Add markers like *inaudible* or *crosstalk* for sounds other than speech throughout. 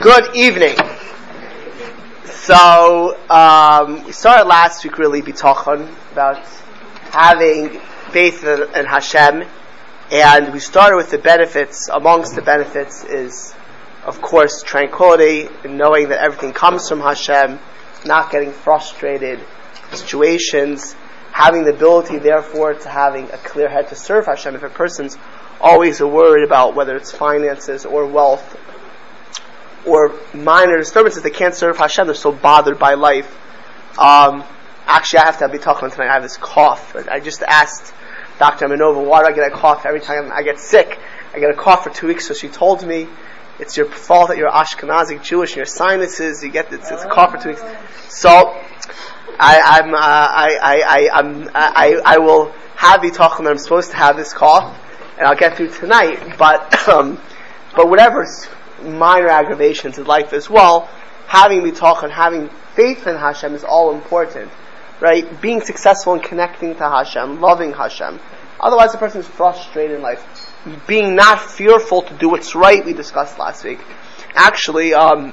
Good evening. So um, we started last week really bitachon about having faith in Hashem, and we started with the benefits. Amongst the benefits is, of course, tranquility and knowing that everything comes from Hashem, not getting frustrated situations, having the ability, therefore, to having a clear head to serve Hashem. If a person's always worried about whether it's finances or wealth or minor disturbances, they can't serve Hashem. They're so bothered by life. Um, actually, I have to be talking tonight. I have this cough. I just asked Dr. Manova, why do I get a cough every time I get sick? I get a cough for two weeks, so she told me it's your fault that you're Ashkenazi Jewish and your sinuses, you get this, it's a cough for two weeks. So, I, I'm, uh, I, I, I, I'm, I, I will have the talking that I'm supposed to have this cough, and I'll get through tonight, but, um, but whatever minor aggravations in life as well, having me talk and having faith in Hashem is all important, right? Being successful in connecting to Hashem, loving Hashem. Otherwise, the person is frustrated in life. Being not fearful to do what's right, we discussed last week. Actually, um,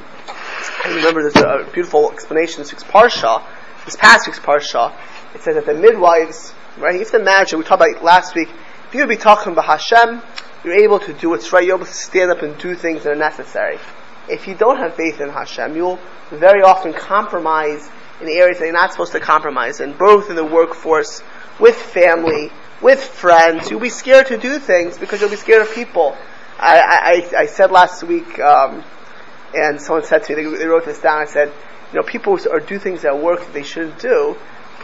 I remember there's a beautiful explanation this parsha, this past week's parsha. It says that the midwives, right? Have to imagine. We talked about last week. If you would be talking about Hashem, you're able to do what's right, you're able to stand up and do things that are necessary. If you don't have faith in Hashem, you'll very often compromise in areas that you're not supposed to compromise in, both in the workforce, with family, with friends. You'll be scared to do things because you'll be scared of people. I, I, I said last week, um, and someone said to me, they, they wrote this down, I said, you know, people are do things at work that they shouldn't do,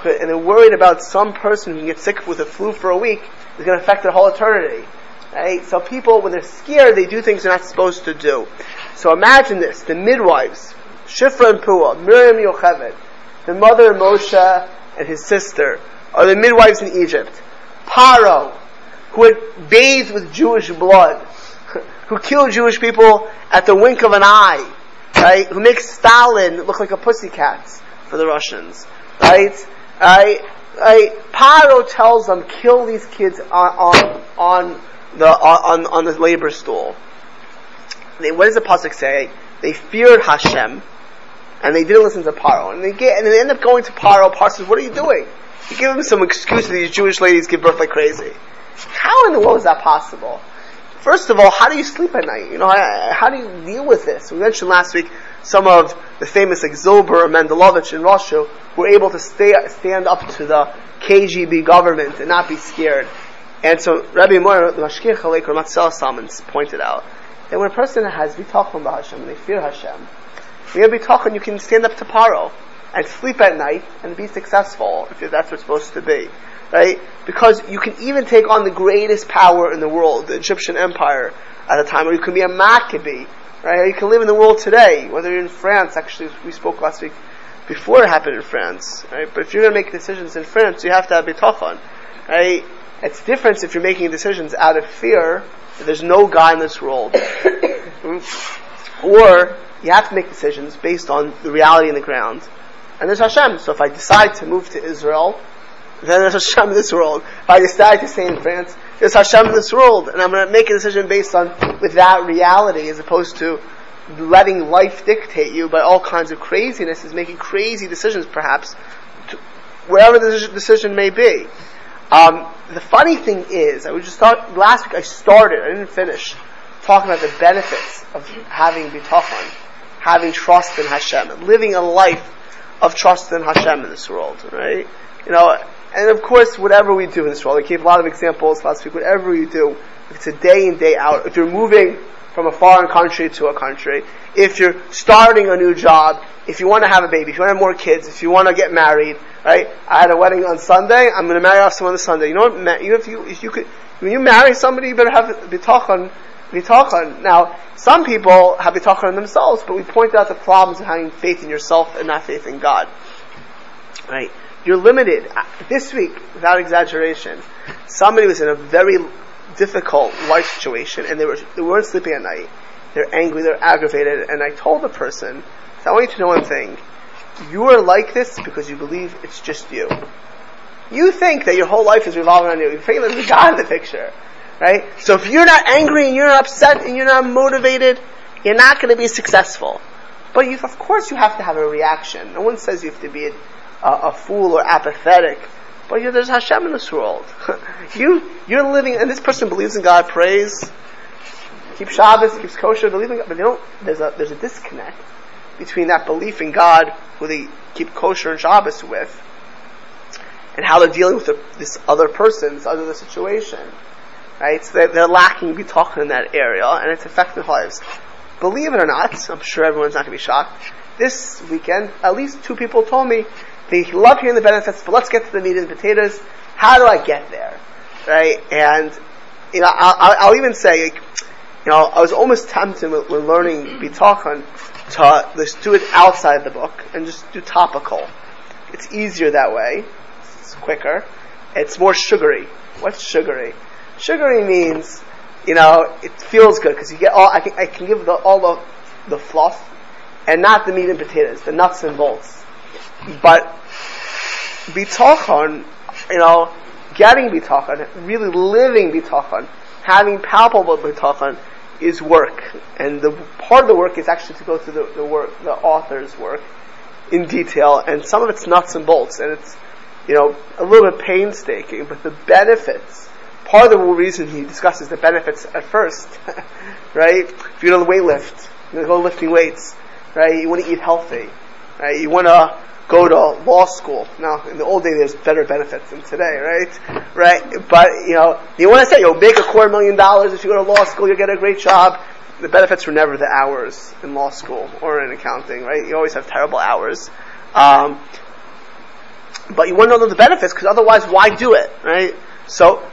and they're worried about some person who can get sick with a flu for a week is going to affect their whole eternity. Right? So people, when they're scared, they do things they're not supposed to do. So imagine this: the midwives, Shifra and Pua, Miriam Yocheved, the mother of Moshe and his sister, are the midwives in Egypt. Paro, who had bathed with Jewish blood, *laughs* who killed Jewish people at the wink of an eye, right? Who makes Stalin look like a pussycat for the Russians, right? Right? right? Paro tells them, kill these kids on, on, on the, on, on the labor stool. They, what does the pasuk say? They feared Hashem, and they didn't listen to Paro. And they get, and they end up going to Paro. Paro says, "What are you doing?" You give them some excuse that these Jewish ladies give birth like crazy. How in the world is that possible? First of all, how do you sleep at night? You know, how, do you deal with this? We mentioned last week some of the famous like Zilber, Mendelovich, and Russia were able to stay, stand up to the KGB government and not be scared. And so Rabbi Moir, the Salmons pointed out that when a person has bitachon Hashem, and they fear Hashem, when you have bitachon, you can stand up to Paro and sleep at night and be successful if that's what's supposed to be. Right? Because you can even take on the greatest power in the world, the Egyptian Empire at a time, or you can be a Maccabee, right? Or you can live in the world today, whether you're in France, actually, we spoke last week before it happened in France, right? But if you're going to make decisions in France, you have to have bitachon, right? It's different if you're making decisions out of fear that there's no God in this world. *coughs* or you have to make decisions based on the reality in the ground. And there's Hashem. So if I decide to move to Israel, then there's Hashem in this world. If I decide to stay in France, there's Hashem in this world. And I'm going to make a decision based on with that reality as opposed to letting life dictate you by all kinds of craziness is making crazy decisions perhaps to, wherever the decision may be. Um, the funny thing is, I was just thought last week I started, I didn't finish, talking about the benefits of having bitachon, having trust in Hashem, and living a life of trust in Hashem in this world, right? You know, and of course, whatever we do in this world, I gave a lot of examples last week, whatever you do, if it's a day in, day out, if you're moving from a foreign country to a country, if you're starting a new job, if you want to have a baby, if you want to have more kids, if you want to get married, right? I had a wedding on Sunday. I'm going to marry off someone on Sunday. You know what? You, if you, if you could, when you marry somebody, you better have bitachon. Bitachon. Now, some people have bitachon themselves, but we point out the problems of having faith in yourself and not faith in God. Right? You're limited. Uh, this week, without exaggeration, somebody was in a very difficult life situation, and they were they weren't sleeping at night. They're angry. They're aggravated. And I told the person, I want you to know one thing you are like this because you believe it's just you. You think that your whole life is revolving around you. You think there's a God in the picture. Right? So if you're not angry and you're not upset and you're not motivated, you're not going to be successful. But you, of course, you have to have a reaction. No one says you have to be a, a, fool or apathetic. But you, there's Hashem in this world. *laughs* you, you're living, and this person believes in God, prays, keeps Shabbos, keeps kosher, believing, but they don't. There's a there's a disconnect between that belief in God, who they keep kosher and Shabbos with, and how they're dealing with the, this other person, this other situation. Right? So they're, they're lacking bitachon in that area, and it's affecting lives. Believe it or not, I'm sure everyone's not going to be shocked. This weekend, at least two people told me they love hearing the benefits, but let's get to the meat and potatoes. How do I get there? Right? And you know, I'll, I'll even say, you know, I was almost tempted when learning bitachon to just do it outside the book and just do topical. It's easier that way. It's quicker. It's more sugary. What's sugary? Sugary means, you know, it feels good because you get all. I can, I can give the, all the the fluff, and not the meat and potatoes, the nuts and bolts. But bitachon, you know, getting bitachon, really living bitachon, having palpable bitachon is work, and the part of the work is actually to go through the, the work, the author's work, in detail, and some of it's nuts and bolts, and it's you know a little bit painstaking, but the benefits. Part of the reason he discusses the benefits at first, *laughs* right? If you're going to weight lift, going go lifting weights, right? You want to eat healthy, right? You want to go to law school. Now, in the old days, there's better benefits than today, right? Right? But, you know, you want to say you'll make a quarter million dollars if you go to law school, you'll get a great job. The benefits were never the hours in law school or in accounting, right? You always have terrible hours. Um, but you want to know the benefits because otherwise, why do it, right? So,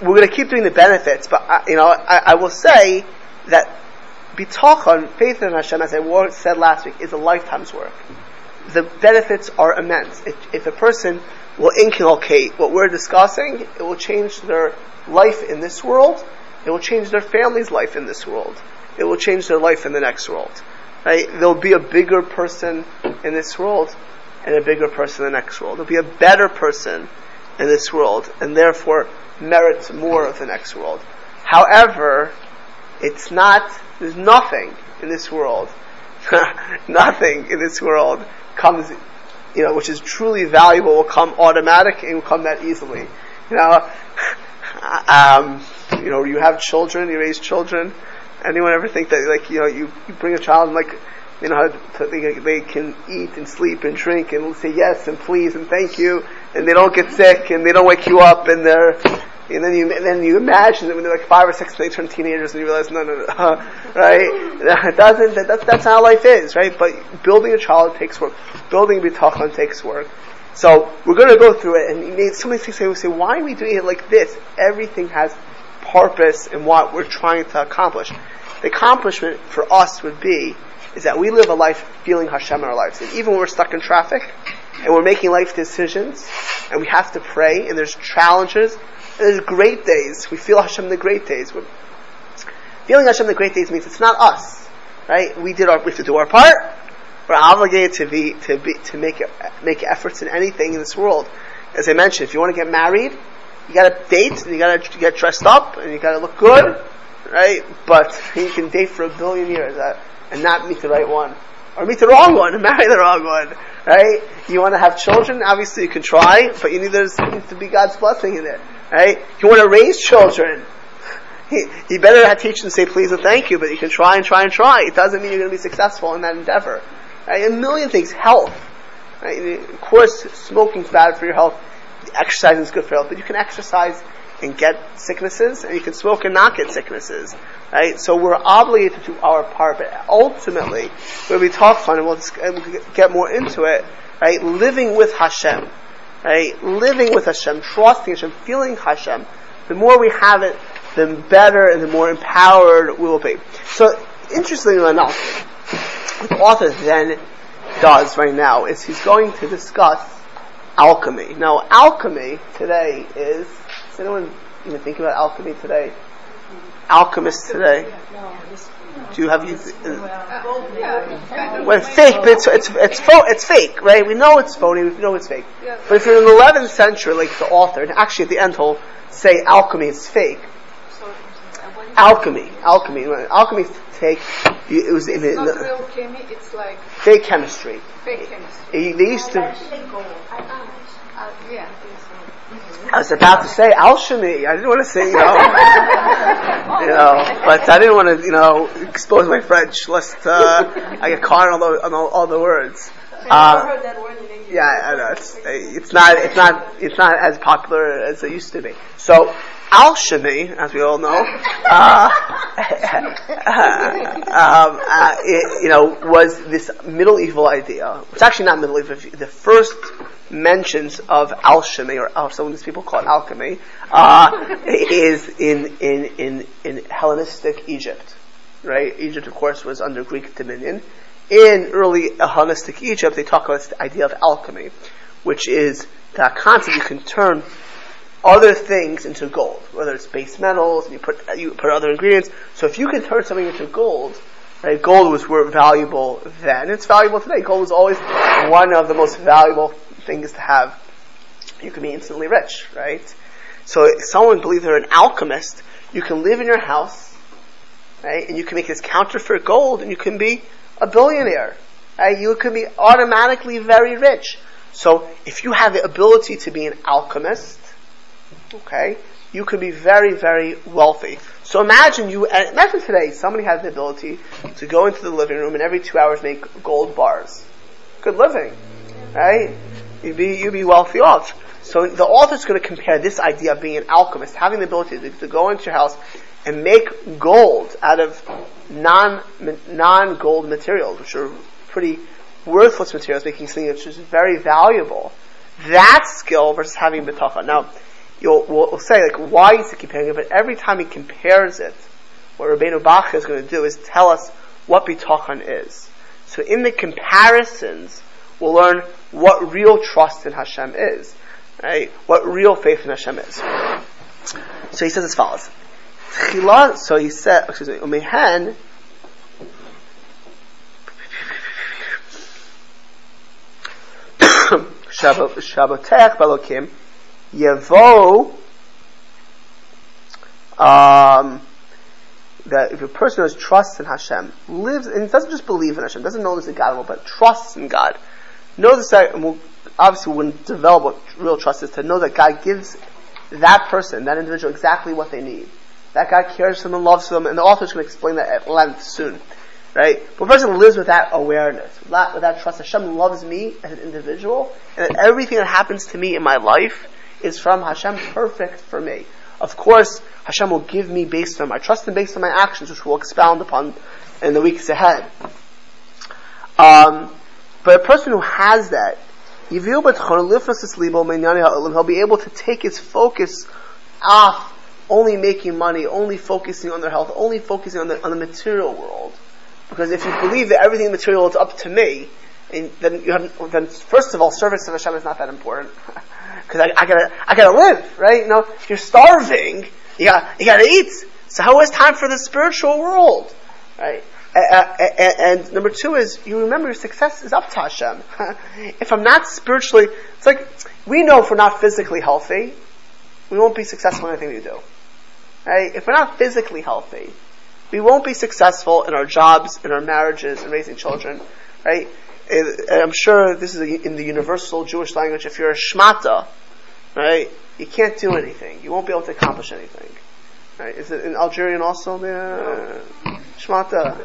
we're going to keep doing the benefits, but, uh, you know, I, I will say that bitachon, faith in Hashem, as I said last week, is a lifetime's work the benefits are immense. If, if a person will inculcate what we're discussing, it will change their life in this world. It will change their family's life in this world. It will change their life in the next world. Right? There'll be a bigger person in this world and a bigger person in the next world. There'll be a better person in this world and therefore merits more of the next world. However, it's not, there's nothing in this world, *laughs* nothing in this world comes, you know, which is truly valuable will come automatic and will come that easily. You know, *laughs* um, you know, you have children, you raise children. Anyone ever think that, like, you know, you, you bring a child and, like, you know, they, they can eat and sleep and drink and say yes and please and thank you, and they don't get sick and they don't wake you up and they're, and then you and then you imagine that when they're like five or six, they turn teenagers, and you realize, no, no, no, *laughs* right? It doesn't. That, that's that's how life is, right? But building a child takes work. Building bitachon takes work. So we're going to go through it, and somebody say, we say, why are we doing it like this? Everything has purpose in what we're trying to accomplish. The accomplishment for us would be is that we live a life feeling Hashem in our lives, and even when we're stuck in traffic and we're making life decisions, and we have to pray, and there's challenges there's great days. We feel Hashem the great days. We're feeling Hashem the great days means it's not us, right? We did our, we have to do our part. We're obligated to be, to be, to make, make efforts in anything in this world. As I mentioned, if you want to get married, you gotta date, and you gotta get dressed up, and you gotta look good, right? But *laughs* you can date for a billion years, uh, and not meet the right one. Or meet the wrong one, and *laughs* marry the wrong one, right? You want to have children, obviously you can try, but you need, there needs to be God's blessing in it. Right? You want to raise children. You better not teach them to say please and thank you, but you can try and try and try. It doesn't mean you're going to be successful in that endeavor. Right? A million things. Health. Right? Of course, smoking's bad for your health. Exercising is good for health, but you can exercise and get sicknesses, and you can smoke and not get sicknesses. Right? So we're obligated to do our part, but ultimately, when we talk on, and we'll get more into it, right? Living with Hashem right? Living with Hashem, trusting Hashem, feeling Hashem, the more we have it, the better and the more empowered we will be. So, interestingly enough, what the author then does right now is he's going to discuss alchemy. Now, alchemy today is, does anyone even think about alchemy today? Alchemists today? Do you have you? Uh, when fake, but it's it's it's, fo- it's fake, right? We know it's phony. We know it's fake. But if you're in the 11th century, like the author, and actually at the end he'll say alchemy is fake. Alchemy, alchemy. Alchemy take. It was in, It's not real chemi, it's like fake chemistry. fake chemistry. They used to. Uh, yeah, it's, I was about to say alchemy. I didn't want to say, you know, *laughs* you know, but I didn't want to, you know, expose my French lest uh, I get caught on all the, on all, all the words. Uh, heard that word in English. yeah, I know. It's, it's not, it's not, it's not as popular as it used to be. So, alchemy, as we all know, uh, *laughs* um, uh, it, you know, was this medieval idea. It's actually not medieval. The first mentions of alchemy, or, some of these people call it alchemy, uh, is in, in, in, in Hellenistic Egypt. Right? Egypt, of course, was under Greek dominion. In early Hellenistic Egypt, they talk about this idea of alchemy, which is that concept you can turn other things into gold, whether it's base metals, and you put you put other ingredients. So if you can turn something into gold, right? Gold was valuable then. It's valuable today. Gold is always one of the most valuable things to have. You can be instantly rich, right? So if someone believes they're an alchemist, you can live in your house, right? And you can make this counterfeit gold, and you can be a billionaire. Right? You can be automatically very rich. So if you have the ability to be an alchemist, okay, you can be very, very wealthy. So imagine you, imagine today somebody has the ability to go into the living room and every two hours make gold bars. Good living, right? You'd be, you'd be wealthy off. So the author's going to compare this idea of being an alchemist, having the ability to, to go into your house and make gold out of non, non gold materials, which are pretty worthless materials, making something which is very valuable. That skill versus having bitachon. Now, you'll we'll, say like why is he comparing it, but every time he compares it, what Rabbeinu Bach is going to do is tell us what bitachon is. So in the comparisons, we'll learn what real trust in Hashem is, right? What real faith in Hashem is. So he says as follows. So he said, excuse me, umehen, *coughs* Shabbatech Balokim, Yevo, um, that if a person has trust in Hashem, lives, and doesn't just believe in Hashem, doesn't know there's a God, but trusts in God, knows that, we'll, obviously we develop what real trust is, to know that God gives that person, that individual, exactly what they need. That God cares for them and loves them, and the author's going to explain that at length soon. Right? But a person lives with that awareness, with that, with that trust. Hashem loves me as an individual, and that everything that happens to me in my life is from Hashem perfect for me. Of course, Hashem will give me based on my trust and based on my actions, which we'll expound upon in the weeks ahead. Um, but a person who has that, he'll be able to take his focus off only making money, only focusing on their health, only focusing on the, on the material world. Because if you believe that everything material is up to me, and then you have, then first of all, service to Hashem is not that important. *laughs* Because I, I, gotta, I gotta live, right? You know, if you're starving, you gotta, you gotta eat. So how is time for the spiritual world, right? And, and number two is you remember your success is up to Hashem. *laughs* if I'm not spiritually, it's like we know if we're not physically healthy, we won't be successful in anything we do. Right? If we're not physically healthy, we won't be successful in our jobs, in our marriages, in raising children. Right? And I'm sure this is in the universal Jewish language. If you're a shmata, right, you can't do anything. You won't be able to accomplish anything. Right? Is it in Algerian also? The shmata.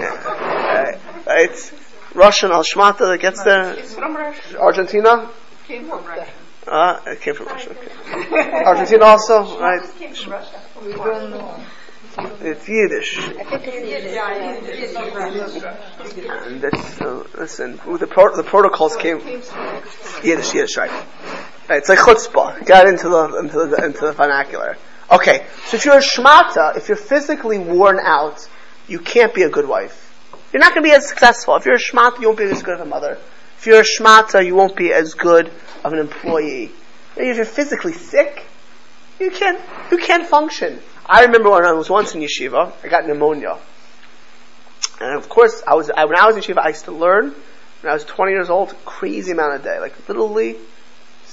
Yeah. Right. Russian al shmata that gets there. it's from Russia. Argentina. Came from Russia. Uh, it came from Russia. Okay. Argentina also, right? came from Russia. We don't know. It's Yiddish. Yeah, yeah, And that's, uh, listen, the, pro- the protocols came, Yiddish, Yiddish, right. It's like chutzpah. Got into the, into the, into the vernacular. Okay, so if you're a shmata, if you're physically worn out, you can't be a good wife. You're not going to be as successful. If you're a shmata, you won't be as good of a mother. If you're a shmata, you won't be as good of an employee. If you're physically sick, you can't, you can't function. I remember when I was once in yeshiva, I got pneumonia. And of course, I was, I, when I was in yeshiva, I used to learn, when I was 20 years old, crazy amount a day. Like, literally,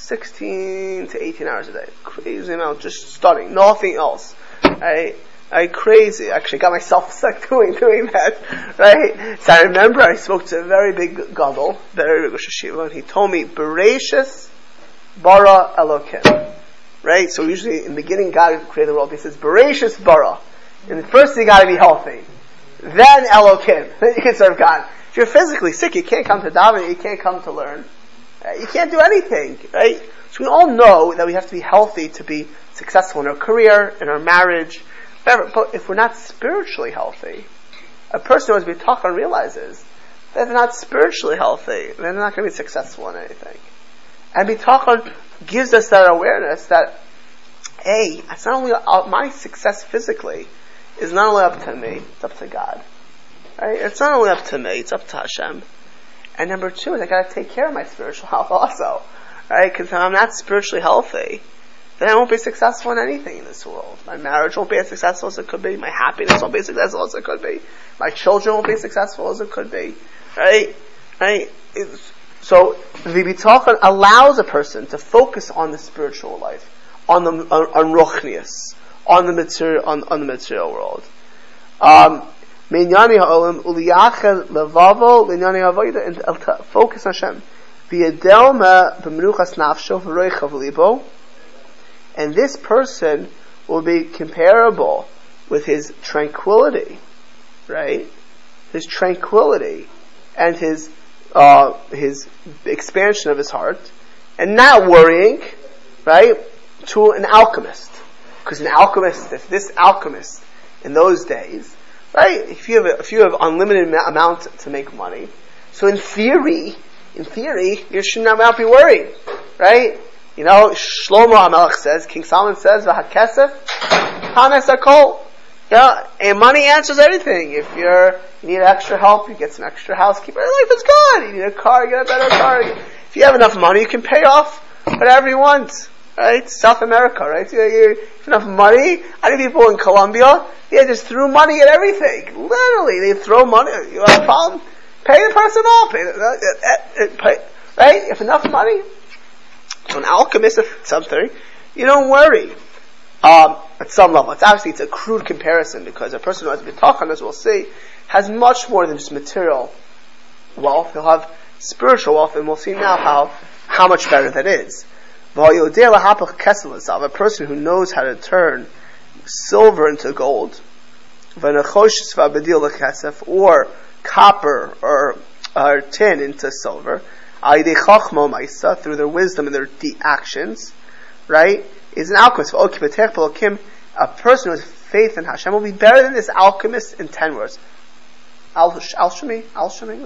16 to 18 hours a day. Crazy amount, just studying, nothing else. Right? I crazy. Actually, got myself *laughs* stuck doing doing that. Right? So I remember I spoke to a very big gadol, very big Hashiva, and he told me, "Bereshis bara Elokim." Right? So usually in the beginning, God created the world. He says, "Bereshis bara." And first you got to be healthy, then Elokim. Then *laughs* you can serve God. If you're physically sick, you can't come to daven. You can't come to learn. Uh, you can't do anything, right? So we all know that we have to be healthy to be successful in our career, in our marriage, whatever. But if we're not spiritually healthy, a person who has been bitachon realizes that they're not spiritually healthy, they're not going to be successful in anything. And bitachon gives us that awareness that, hey, it's not only uh, my success physically is not only up to me, it's up to God. Right? It's not only up to me, it's up to Hashem. And number two is I gotta take care of my spiritual *laughs* health also. Right? Because if I'm not spiritually healthy, then I won't be successful in anything in this world. My marriage won't be as successful as it could be. My happiness won't be as successful as it could be. My children won't be as successful as it could be. Right? Right? It's, so the bitachon allows a person to focus on the spiritual life, on the on, on ruchnius, on the material on, on the material world. Um, Minyani ha'olam levavo linyani and focus on Hashem. V'yedelma nafsho. And this person will be comparable with his tranquility, right? His tranquility and his uh, his expansion of his heart, and not worrying, right, to an alchemist. Because an alchemist, if this alchemist in those days, right, if you have a, if you have unlimited amount to make money, so in theory, in theory, you should not be worried, right? You know, Shlomo HaMelech says, King Solomon says, "V'hakesef hanes hakol." Yeah, and money answers everything. If you're you need extra help, you get some extra housekeeper. Life is good. You need a car, you get a better car. If you have enough money, you can pay off whatever you want. Right? South America, right? You, have enough money. I know people in Colombia, they just threw money at everything. Literally, they throw money. You have a problem? Pay the person off. Pay, the, uh, uh, uh, pay, right? If enough money, so an alchemist of something, you don't worry. Um, at some level, it's obviously it's a crude comparison because a person who has bitachon, as we'll see, has much more than just material wealth. He'll have spiritual wealth, and we'll see now how how much better that is. A person who knows how to turn silver into gold, or copper or, or tin into silver, through their wisdom and their actions, right, is an alchemist. A person has faith in Hashem will be better than this alchemist in ten words. Alchemy? Alchemy?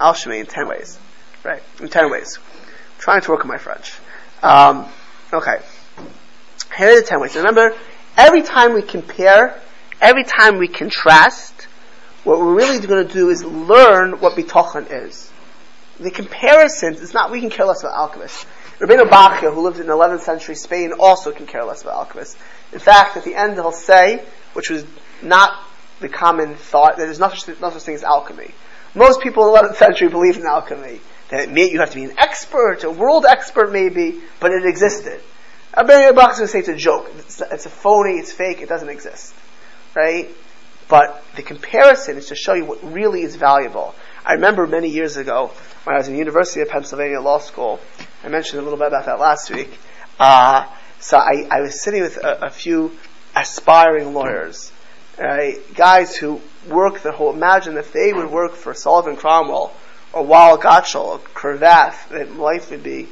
Alchemy in ten ways. Right, in ten ways. I'm trying to work on my French. Um, okay. Here are the ten ways. Remember, every time we compare, every time we contrast, what we're really going to do is learn what bitachon is. The comparison is not, we can care less about alchemists. Rabbeinu Bachya, who lived in 11th century Spain, also can care less about alchemists. In fact, at the end he'll say, which was not the common thought, that there's no such, no such thing as alchemy. Most people in the 11th century believed in alchemy. That may, you have to be an expert, a world expert maybe, but it existed. Rabbeinu Bachya is going to say it's a joke. It's, it's a phony, it's fake, it doesn't exist. Right? But the comparison is to show you what really is valuable. I remember many years ago when I was in the University of Pennsylvania Law School. I mentioned a little bit about that last week. Uh, so I, I, was sitting with a, a few aspiring lawyers, right? guys who work their whole. Imagine if they would work for Sullivan Cromwell or Weil Gotshal a Cravath, that life would be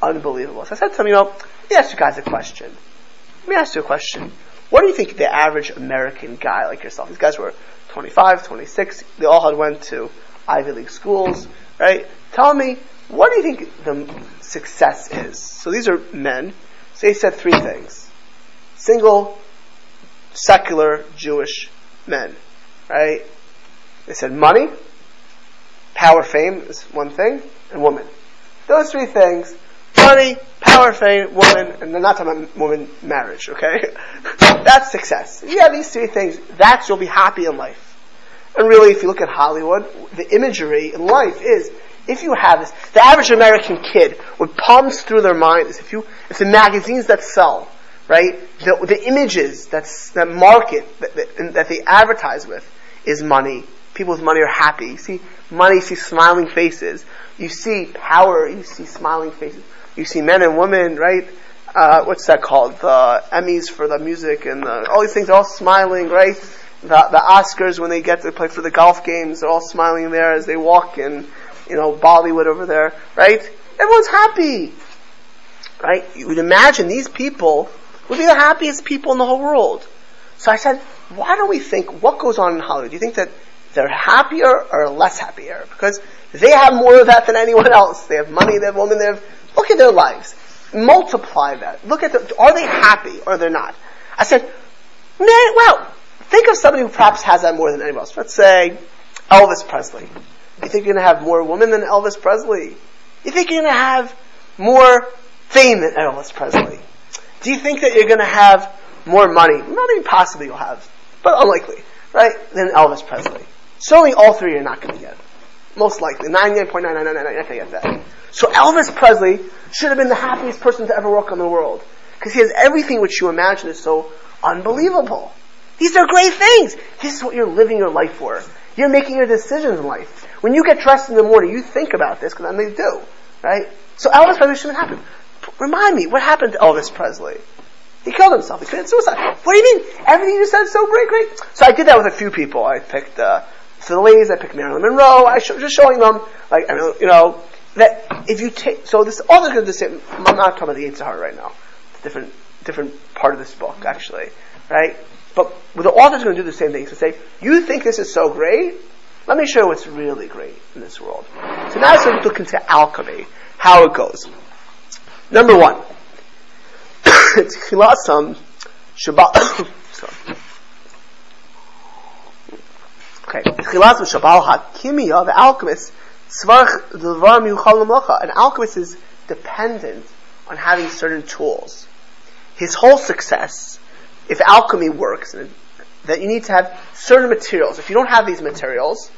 unbelievable. So I said to them, you know, let me ask you guys a question. Let me ask you a question. What do you think the average American guy like yourself? These guys were 25, 26. They all had went to Ivy League schools, right? Tell me, what do you think the success is? So these are men. So they said three things. Single, secular, Jewish men, right? They said money, power, fame is one thing, and woman. Those three things, money, power, fame, woman, and they're not talking about woman marriage, okay? *laughs* that's success. Have these three things, that's you'll be happy in life. And really, if you look at Hollywood, the imagery in life is if you have this, the average American kid, what pumps through their mind is if you, if the magazines that sell, right, the, the images that's, that market, that, that, that they advertise with is money. People with money are happy. You see money, you see smiling faces. You see power, you see smiling faces. You see men and women, right? Uh, what's that called? The Emmys for the music and the, all these things are all smiling, right? The, the Oscars when they get to play for the golf games, they're all smiling there as they walk in, you know, Bollywood over there, right? Everyone's happy, right? You would imagine these people would be the happiest people in the whole world. So I said, why don't we think what goes on in Hollywood? Do you think that they're happier or less happier? Because they have more of that than anyone else. They have money, they have women, they have, look at their lives. Multiply that. Look at the, are they happy or they're not? I said, well, think of somebody who perhaps has that more than anyone else. Let's say Elvis Presley. You think you're going to have more women than Elvis Presley? You think you're going to have more fame than Elvis Presley? Do you think that you're going to have more money? Not even possibly you'll have, but unlikely, right? Than Elvis Presley. Certainly all three you're not going to get. Most likely. 99.999, you're not going to get that. So Elvis Presley should have been the happiest person to ever walk on the world. Because he has everything which you imagine is so unbelievable. These are great things. This is what you're living your life for. You're making your decisions in life. When you get dressed in the morning, you think about this, because I may do, right? So Elvis Presley shouldn't happen. Remind me, what happened to Elvis Presley? He killed himself. He committed suicide. What do you mean? Everything you said is so great, great. So I did that with a few people. I picked, uh, for the ladies, I picked Marilyn Monroe. I sh- just showing them, like, I know, you know, that if you take, so this, all they're going to say, I'm not talking about the Yetzer Hara right now. It's a different, different part of this book, actually, right? But the author's going to do the same thing. So say, you think this is so great? Let me show you what's really great in this world. So now let's look into alchemy, how it goes. Number one, *coughs* it's chilasam shabbat. *coughs* okay, hakimiya, the alchemist, An alchemist is dependent on having certain tools. His whole success, if alchemy works, that you need to have certain materials. If you don't have these materials,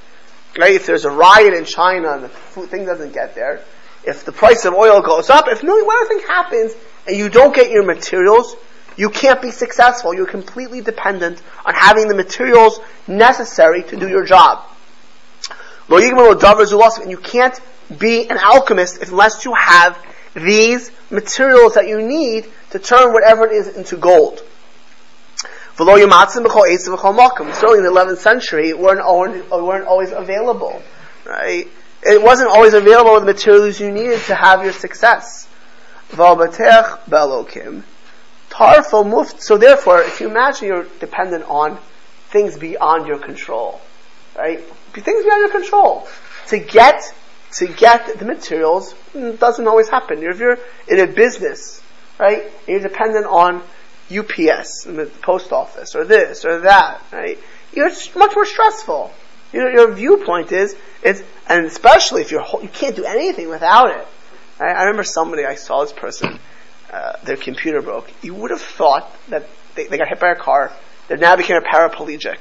right, if there's a riot in China and the food, thing doesn't get there, if the price of oil goes up, if no one thing happens and you don't get your materials, you can't be successful. You're completely dependent on having the materials necessary to do your job. And you can't be an alchemist unless you have these materials that you need to turn whatever it is into gold. Certainly in the 11th century, it weren't, weren't always available. Right? It wasn't always available the materials you needed to have your success. Powerful move so therefore, if you imagine you're dependent on things beyond your control, right? Things beyond your control. To get, to get the materials mm, doesn't always happen. If you're in a business, right, and you're dependent on UPS, the post office, or this, or that, right? You're much more stressful. Your, your viewpoint is, is, and especially if you're, you can't do anything without it. I, I remember somebody, I saw this person, uh, their computer broke. You would have thought that they, they got hit by a car, they now became a paraplegic.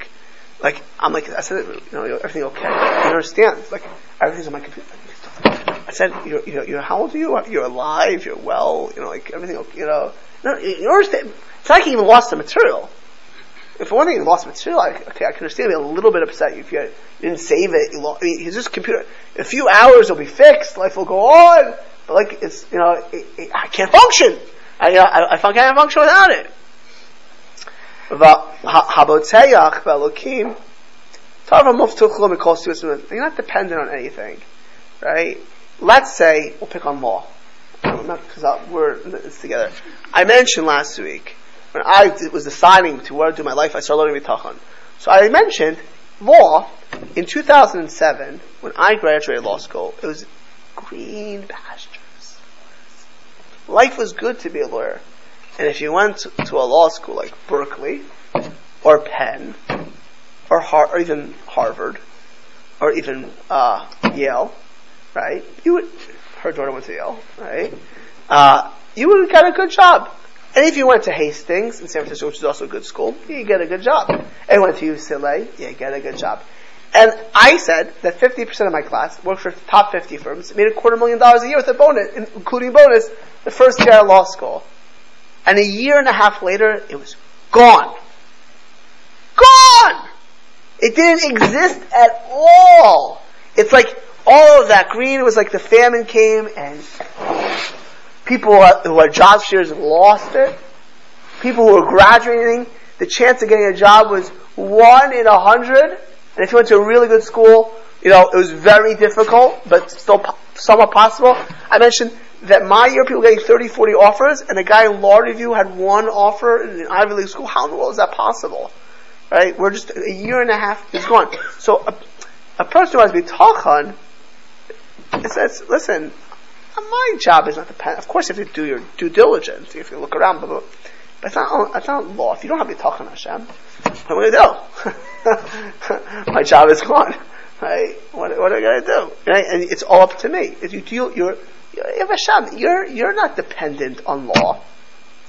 Like, I'm like, I said, you know, everything okay? You understand? It's like, everything's on my computer. I said, you know, you're, how old are you? You're alive, you're well, you know, like, everything, okay you know. No, you understand? It's not like he even lost the material. If one thing, he lost the material, I, okay, I can understand being a little bit upset if you, you didn't save it. You lost, I mean, his just computer. In a few hours, it'll be fixed. Life will go on. Like, it's you know, it, it, I can't function. I, you know, I, I can't function without it. You're not dependent on anything, right? Let's say we'll pick on law because we're in this together. I mentioned last week when I was deciding to where to do my life, I started learning bitachon. So I mentioned law in 2007 when I graduated law school. It was green pastures. Life was good to be a lawyer, and if you went to, a law school like Berkeley or Penn or, Har- or even Harvard or even uh, Yale, right? You would her daughter went to Yale, right? Uh, you would get a good job. And if you went to Hastings in San Francisco, which is also a good school, you get a good job. And went to UCLA, you get a good job. And I said that 50% of my class worked for top 50 firms, made a quarter million dollars a year with a bonus, including bonus, the first year at law school. And a year and a half later, it was gone. Gone! It didn't exist at all. It's like all of that green was like the famine came and people who had job shares lost it. People who were graduating, the chance of getting a job was one in a hundred. And if you went to a really good school, you know, it was very difficult, but still po- somewhat possible. I mentioned that my year people were getting 30, 40 offers, and a guy in law review had one offer in an Ivy League school. How in the world is that possible? Right? We're just a year and a half is gone. So a, a person who has bitachon, it says, listen, my job is not to dependent. Of course, you do your due diligence, if you look around, blah, blah, blah. but it's not, it's not law. If you don't have bitachon Hashem, what am I going to do? *laughs* *laughs* my job is gone. Right? What, what am I going to do? Right? And it's all up to me. If you deal, you're, you're, you're, you're not dependent on law.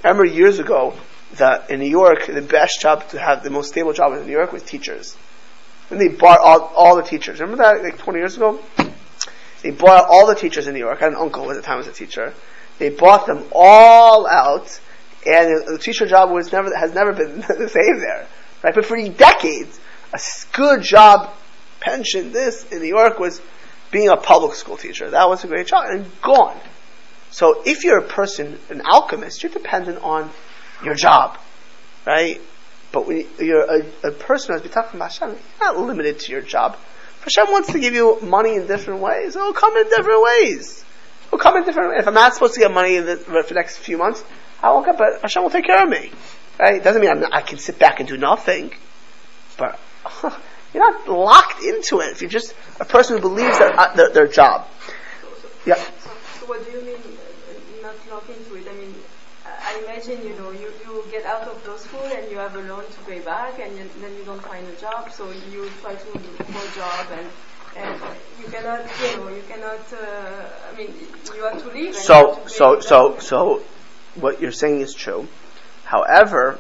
I remember years ago, that in New York, the best job to have, the most stable job in New York was teachers. And they bought all, all the teachers. Remember that, like 20 years ago? They bought all the teachers in New York. I had an uncle at the time was a teacher. They bought them all out, and the teacher job was never, has never been *laughs* the same there. Right? But for decades, a good job, pension, this in New York was being a public school teacher. That was a great job, and gone. So if you're a person, an alchemist, you're dependent on your job, right? But when you're a, a person who's talking about Hashem, you're not limited to your job. Hashem wants to give you money in different ways. It'll come in different ways. It'll come in different ways. If I'm not supposed to get money the, for the next few months, I won't get, but Hashem will take care of me. Right? It doesn't mean not, i can sit back and do nothing. But *laughs* you're not locked into it if you're just a person who believes their, uh, their, their job. Yeah. So, so what do you mean uh, not locked into it? I mean, I imagine, you know, you, you get out of law school and you have a loan to pay back and you, then you don't find a job, so you try to look for a job and, and you cannot, you know, you cannot, uh, I mean, you have to leave. So, so, so, so, what you're saying is true. However,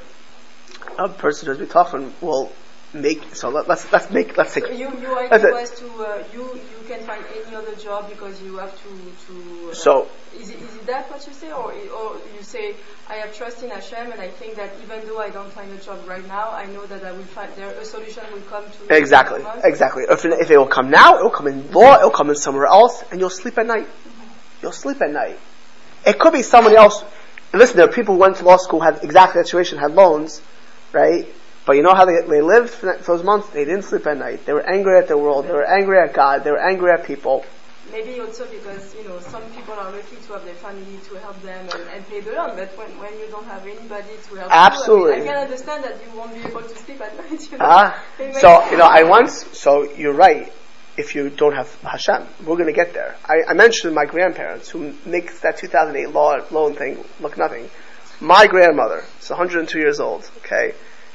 a person who's talking will make so let, us let's make let's take. So you you idea was to uh, you you can find any other job because you have to to. Uh, so is it, is it that what you say? Or or you say I have trust in Hashem and I think that even though I don't find a job right now I know that I will find there a solution will come to exactly exactly. If if it will come now it will come in law it will come in somewhere else and you'll sleep at night. Mm-hmm. you'll sleep at night. It could be somebody else. Listen there are people who went to law school had exactly that situation had loans right but you know how they, they lived for those months? They didn't sleep at night. They were angry at the world. They were angry at God. They were angry at people. Maybe also because, you know, some people are lucky to have their family to help them and, and pay the loan, but when, when you don't have anybody to help Absolutely. you, I, mean, I can understand that you won't be able to sleep at *laughs* night. You know? Ah, so, you know, I once, so you're right, if you don't have Hashem. We're going to get there. I, I mentioned my grandparents who makes that 2008 law, loan thing look nothing. My grandmother is 102 years old, okay?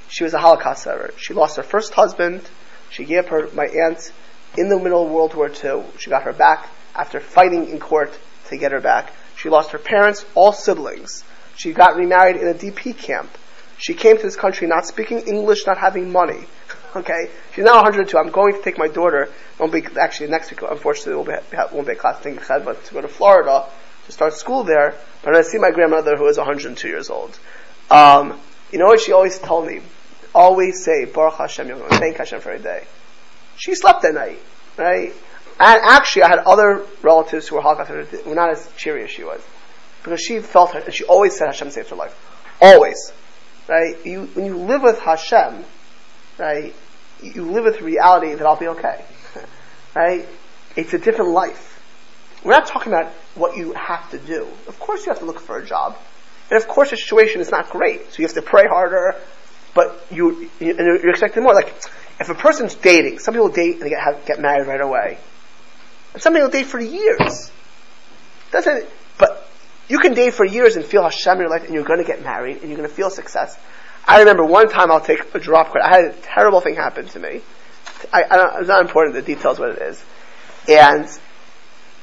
She was a Holocaust survivor. She lost her first husband. She gave her my aunt in the middle of World War II. She got her back after fighting in court to get her back. She lost her parents, all siblings. She got remarried in a DP camp. She came to this country not speaking English, not having money. *laughs* Okay, she's now 102. I'm going to take my daughter. Won't be actually next week. Unfortunately, won't be won't be a class thing but to go to Florida to start school there. But to see my grandmother who is 102 years old. Um, you know what she always told me? Always say Baruch Hashem Yom thank Hashem for a day. She slept that night, right? And actually, I had other relatives who were were not as cheery as she was, because she felt her, she always said Hashem saved her life, always, right? You when you live with Hashem, right? You live with reality that I'll be okay, *laughs* right? It's a different life. We're not talking about what you have to do. Of course, you have to look for a job. And of course, the situation is not great. So you have to pray harder, but you, you are expecting more. Like if a person's dating, some people date and they get have, get married right away, and some people date for years. Doesn't but you can date for years and feel Hashem in your life, and you're going to get married and you're going to feel success. I remember one time I'll take a drop credit. I had a terrible thing happen to me. I, I it's not important the details what it is, and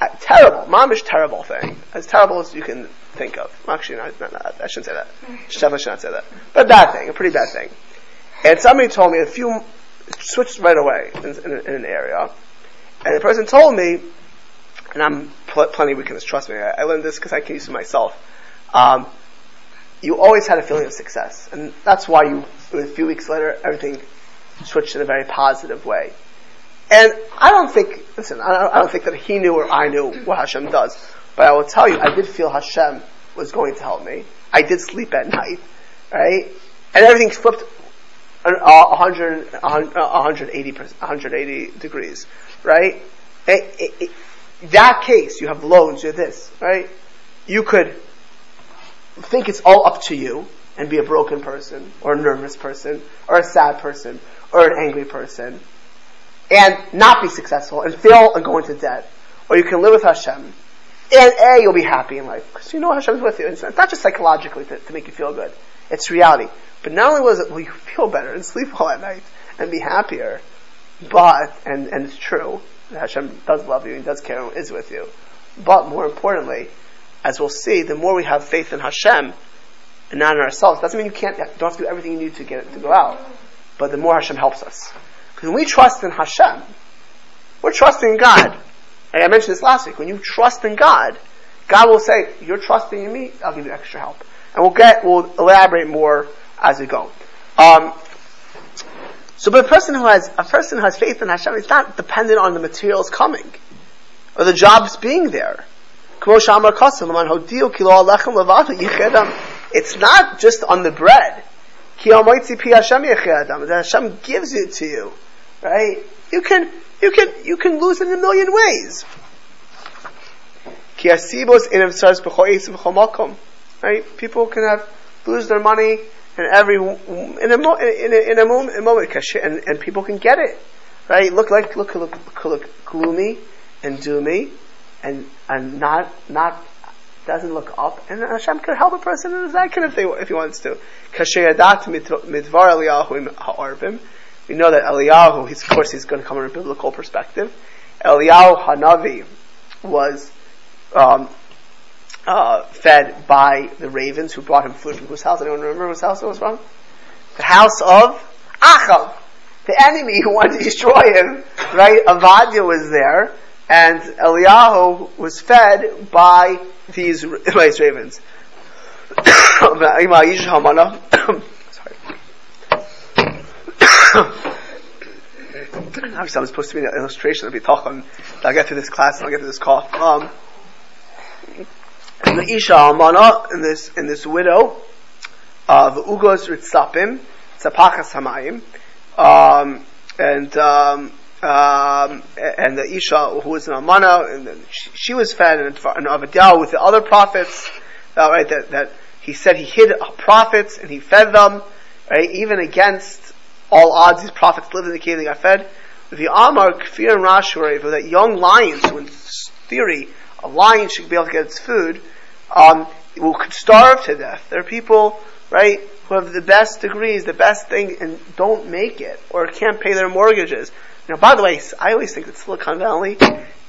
uh, terrible, momish terrible thing, as terrible as you can think of. Actually, no, no, no, I shouldn't say that. Definitely should not say that. But a bad thing, a pretty bad thing. And somebody told me a few switched right away in, in, in an area. And the person told me, and I'm pl- plenty of weakness, trust me, I, I learned this because I can use it myself. Um, you always had a feeling of success. And that's why you, a few weeks later, everything switched in a very positive way. And I don't think, listen, I don't, I don't think that he knew or I knew what Hashem does. But I will tell you, I did feel Hashem was going to help me. I did sleep at night, right? And everything flipped a 100, 180, 180 degrees, right? It, it, it, that case, you have loans, you have this, right? You could think it's all up to you and be a broken person, or a nervous person, or a sad person, or an angry person, and not be successful, and fail and go into debt. Or you can live with Hashem, and A, you'll be happy in life, because you know Hashem's with you. It's not just psychologically to, to make you feel good. It's reality. But not only was it, will you feel better and sleep well at night, and be happier, but, and, and it's true, Hashem does love you, He does care, and is with you. But more importantly, as we'll see, the more we have faith in Hashem and not in ourselves, doesn't mean you can't, don't have to do everything you need to get it to go out. But the more Hashem helps us. Because when we trust in Hashem, we're trusting God. And I mentioned this last week. When you trust in God, God will say, "You're trusting in me. I'll give you extra help." And we'll get, we'll elaborate more as we go. Um, so, but a person who has a person who has faith in Hashem is not dependent on the materials coming or the jobs being there. It's not just on the bread. That Hashem gives it to you, right? You can, you can, you can lose in a million ways. Right? People can have lose their money in every in a, in a, in a moment, a moment and, and people can get it, right? Look like look look, look gloomy and doomy, and and not not doesn't look up, and Hashem could help a person in a second if they if he wants to. We know that Eliyahu, of course, he's going to come from a biblical perspective. Eliyahu Hanavi was um, uh, fed by the ravens who brought him food from whose house? Anyone remember whose house it was from? The house of Achav, the enemy who *laughs* wanted to destroy him. Right? Avadia was there, and Eliyahu was fed by these *laughs* these ravens. *coughs* Obviously, I'm supposed to be an illustration of Bitachon. I'll get to this class and I'll get to this call. Um, the Isha Almana, in this, in this widow, of Ugos Ritzapim, Tzapachas Hamayim, um, and, um, um, and the Isha who was an Almana, and she, she, was fed, and, and Avadiah with the other prophets, uh, right, that, that he said he hid prophets and he fed them, right, even against all odds, these prophets lived in the cave, they got fed. The Amar, Kfir and Rashur, that young lions, who in theory, a lion should be able to get its food, um, will could starve to death. There are people, right, who have the best degrees, the best thing, and don't make it, or can't pay their mortgages. Now, by the way, I always think that Silicon Valley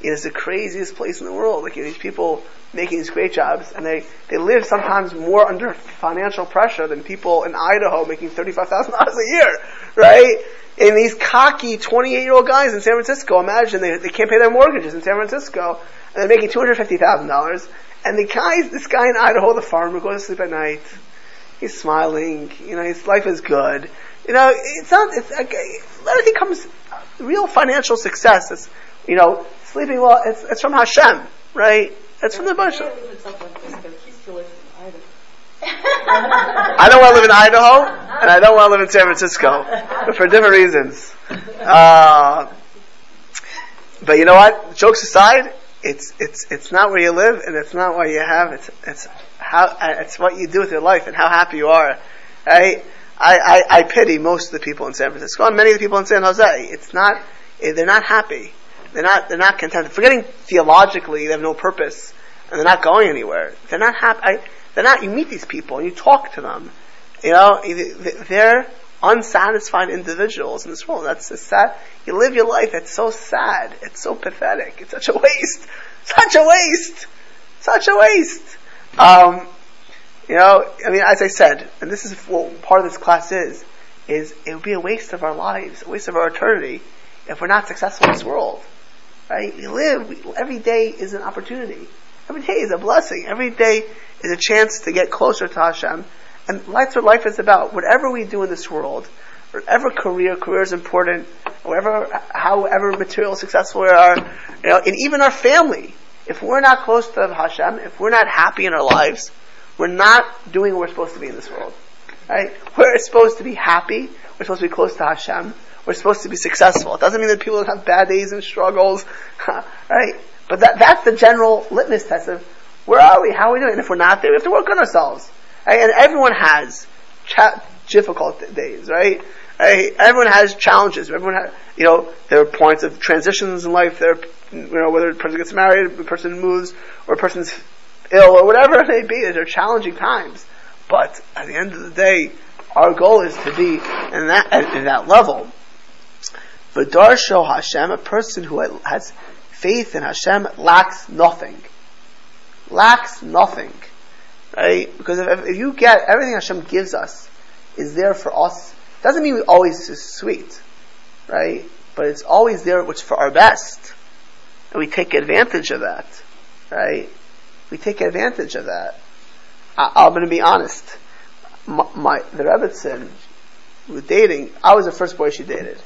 is the craziest place in the world. Like, you know, these people making these great jobs, and they, they live sometimes more under financial pressure than people in Idaho making $35,000 a year, right? And these cocky 28 year old guys in San Francisco, imagine they, they can't pay their mortgages in San Francisco, and they're making $250,000, and the guy, this guy in Idaho, the farmer, goes to sleep at night. He's smiling. You know, his life is good. You know, it's not. It's okay. Everything comes. Real financial success is, you know, sleeping well. It's, it's from Hashem, right? It's from the bush. *laughs* I don't want to live in Idaho, and I don't want to live in San Francisco, but for different reasons. Uh, but you know what? Jokes aside, it's it's it's not where you live and it's not what you have. It's it's how it's what you do with your life and how happy you are. Right? I, I, I pity most of the people in San Francisco and many of the people in San Jose. It's not eh, they're not happy. They're not they're not content. Forgetting theologically, they have no purpose and they're not going anywhere. They're not happy. they're not. You meet these people and you talk to them. You know, they're unsatisfied individuals in this world. That's a sad. You live your life. It's so sad. It's so pathetic. It's such a waste. Such a waste. Such a waste. Um, you know, I mean, as I said, and this is what part of this class is. is it would be a waste of our lives, a waste of our eternity, if we're not successful in this world. Right? We live, we, every day is an opportunity. Every day is a blessing. Every day is a chance to get closer to Hashem. And that's what life is about. Whatever we do in this world, whatever career, career is important, whatever, however material successful we are, you know, and even our family, if we're not close to Hashem, if we're not happy in our lives, we're not doing what we're supposed to be in this world. Right? We're supposed to be happy. We're supposed to be close to Hashem. We're supposed to be successful. It doesn't mean that people have bad days and struggles. *laughs* right? But that, that's the general litmus test of where are we? How are we doing? And if we're not there, we have to work on ourselves. Right? And everyone has cha- difficult days, right? right? Everyone has challenges. Everyone has, you know, there are points of transitions in life. There, are, you know, whether a person gets married, a person moves, or a person's ill, or whatever it may be. There are challenging times. But at the end of the day, our goal is to be in that in that level. V'darsho Hashem, a person who has faith in Hashem lacks nothing. Lacks nothing. Right? Because if, if you get everything Hashem gives us is there for us, doesn't mean we always is sweet. Right? But it's always there which for our best. And we take advantage of that. Right? We take advantage of that. I, am going to be honest. My, my the Rebbitzin with dating. I was the first boy she dated.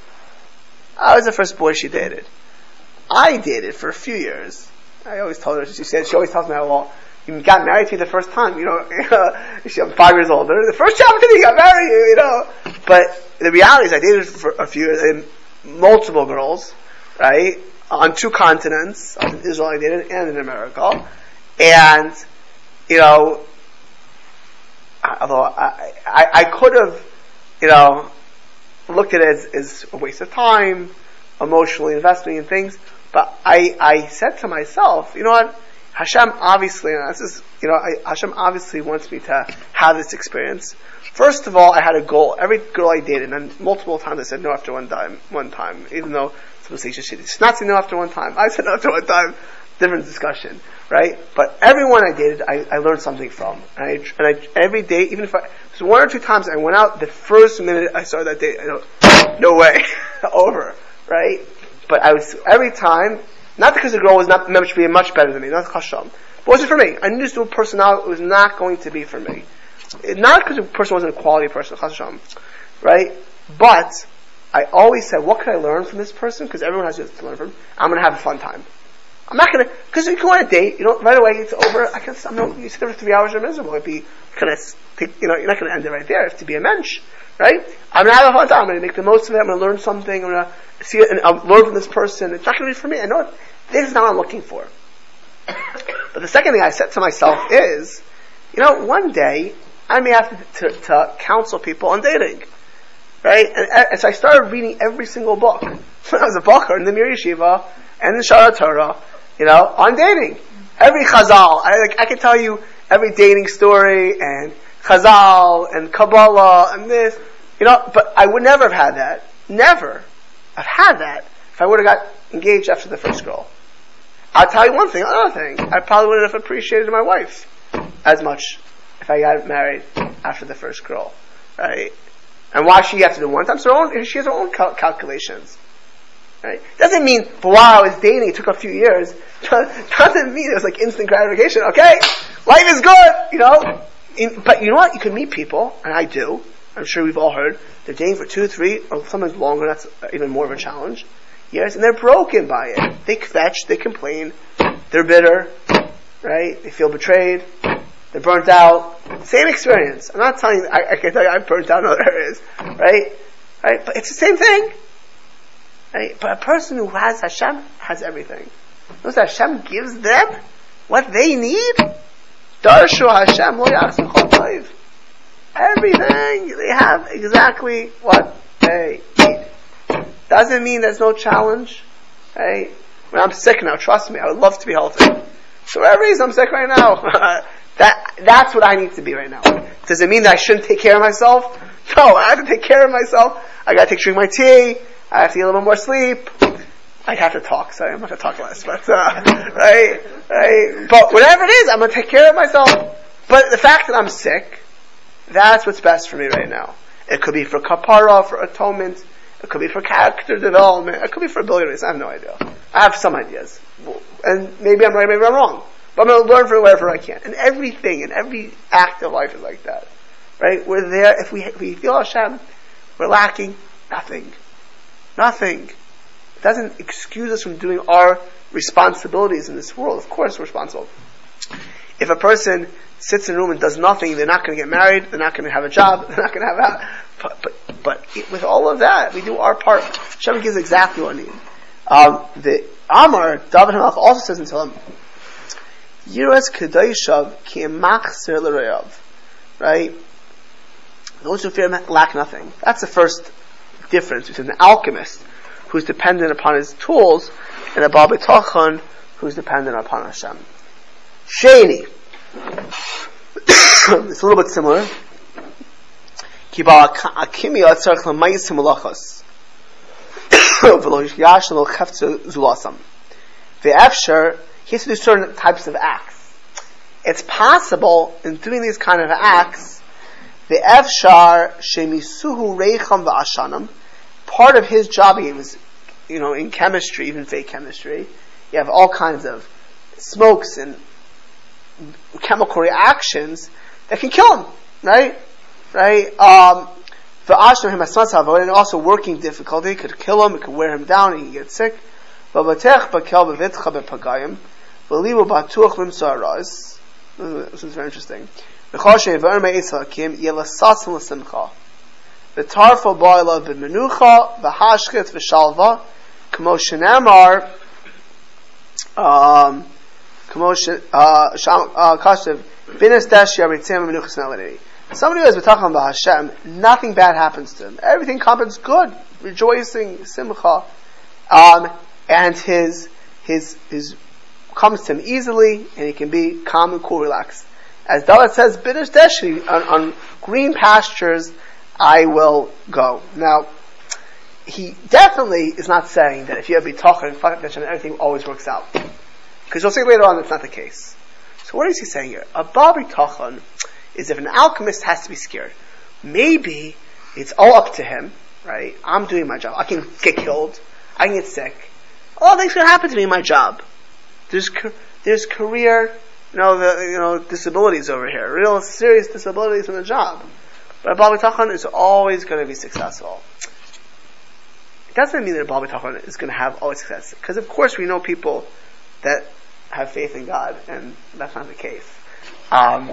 I was the first boy she dated. I dated for a few years. I always told her. She said she always tells me how well you got married to me the first time. You know, *laughs* I'm five years older. The first opportunity you got married, you, know. But the reality is, I dated for a few and multiple girls, right, on two continents. in Israel, I dated, and in America, and you know, although I, I, I could have, you know, looked at it as, as a waste of time, emotionally investing in things, but I, I said to myself, you know what, Hashem obviously, and this is, you know, I, Hashem obviously wants me to have this experience. First of all, I had a goal. Every girl I dated, and multiple times I said no after one time, one time, even though some say she's not saying no after one time. I said no after one time different discussion, right? But everyone I dated, I, I learned something from. And, I, and I, every day, even if I, so one or two times I went out, the first minute I saw that date, I know, no way, *laughs* over, right? But I was, every time, not because the girl was not meant to be much better than me, not chasham. But it wasn't for me. I knew this personality was not going to be for me. It, not because the person wasn't a quality person, chasham, right? But, I always said, what could I learn from this person? Because everyone has to learn from. I'm going to have a fun time. I'm not gonna, because if you go on a date, you know, right away it's over. I can, I'm not, you sit there for three hours, you're miserable. It'd be kind of, you know, you're not gonna end it right there. It's to be a mensch, right? I'm gonna have a fun time. I'm gonna make the most of it. I'm gonna learn something. I'm gonna see it and I'll learn from this person. It's not gonna be for me. I know it, this is not what I'm looking for. *coughs* but the second thing I said to myself is, you know, one day I may have to, to, to counsel people on dating. Right? And, so I started reading every single book. *laughs* When I was a bocher in the Mir Yeshiva and in Shara Torah, you know, on dating. Every chazal, I, like, I can tell you every dating story and chazal and Kabbalah and this, you know, but I would never have had that. Never have had that if I would have got engaged after the first girl. I'll tell you one thing, another thing. I probably wouldn't have appreciated my wife as much if I got married after the first girl, right? And why she have to do one time? So her own, she has her own cal- calculations. Right? Doesn't mean wow, I was dating, it took a few years. *laughs* Doesn't mean it was like instant gratification. Okay, life is good, you know. In, but you know what? You can meet people, and I do. I'm sure we've all heard. They're dating for two, three, or sometimes longer. That's even more of a challenge. Years, and they're broken by it. They fetch, they complain, they're bitter, right? They feel betrayed, they're burnt out. Same experience. I'm not telling. I, I can tell you, I'm burnt out in other areas, right? Right? But it's the same thing. But a person who has Hashem has everything. Notice Hashem gives them what they need. Darshu Hashem lo Everything they have exactly what they need. Doesn't mean there's no challenge. When I'm sick now, trust me, I would love to be healthy. For whatever reason, I'm sick right now. *laughs* that that's what I need to be right now. Does it mean that I shouldn't take care of myself? No, I have to take care of myself. I gotta take drink my tea. I have to get a little more sleep. I have to talk. Sorry, I'm not gonna talk less, but uh, *laughs* right, right. But whatever it is, I'm gonna take care of myself. But the fact that I'm sick, that's what's best for me right now. It could be for kapara, for atonement. It could be for character development. It could be for a billion reasons. I have no idea. I have some ideas. And maybe I'm right, maybe I'm wrong. But I'm going to learn from wherever I can. And everything, and every act of life is like that. Right? We're there, if we, if we feel Hashem, we're lacking nothing. Nothing. It doesn't excuse us from doing our responsibilities in this world. Of course we're responsible. If a person sits in a room and does nothing, they're not going to get married, they're not going to have a job, *laughs* they're not going to have a, but, but, but with all of that, we do our part. Hashem gives exactly what we need. Um, the Amar, David Hamelach also says in Tehillim, Yiras Kedaishav ki. Right? Those who fear lack nothing. That's the first difference between an alchemist who's dependent upon his tools and a Baal B'tochon who's dependent upon Hashem. Shani. *coughs* it's a little bit similar. The *coughs* Efsher, he has to do certain types of acts. It's possible in doing these kind of acts, the Efshar shemisuhu reicham va'ashanim, part of his job, he was, you know, in chemistry, even fake chemistry, you have all kinds of smokes and chemical reactions that can kill him, right? Right? Um, and also working difficulty could kill him, it could wear him down, he could get sick. This is very interesting. The tarfo boila b'menucha v'hashket v'shalva kmo shenamar um, kmo kashev binas dash yaritzim menuchas melody Somebody who has talking about Hashem, nothing bad happens to him. Everything happens good, rejoicing, simcha, um, and his his his comes to him easily, and he can be calm and cool, relaxed. As Dalit says, "Biddush deshi on, on green pastures, I will go." Now, he definitely is not saying that if you have bitachon and everything always works out, because you'll see later on that's not the case. So, what is he saying here? A babi tachon is if an alchemist has to be scared, maybe it's all up to him, right? I'm doing my job. I can get killed. I can get sick. All things can happen to me in my job. There's there's career, you know, the, you know, disabilities over here, real serious disabilities in the job. But a Baal B'tachon is always going to be successful. It doesn't mean that Baal B'tachon is going to have always success, because of course we know people that have faith in God, and that's not the case. Um,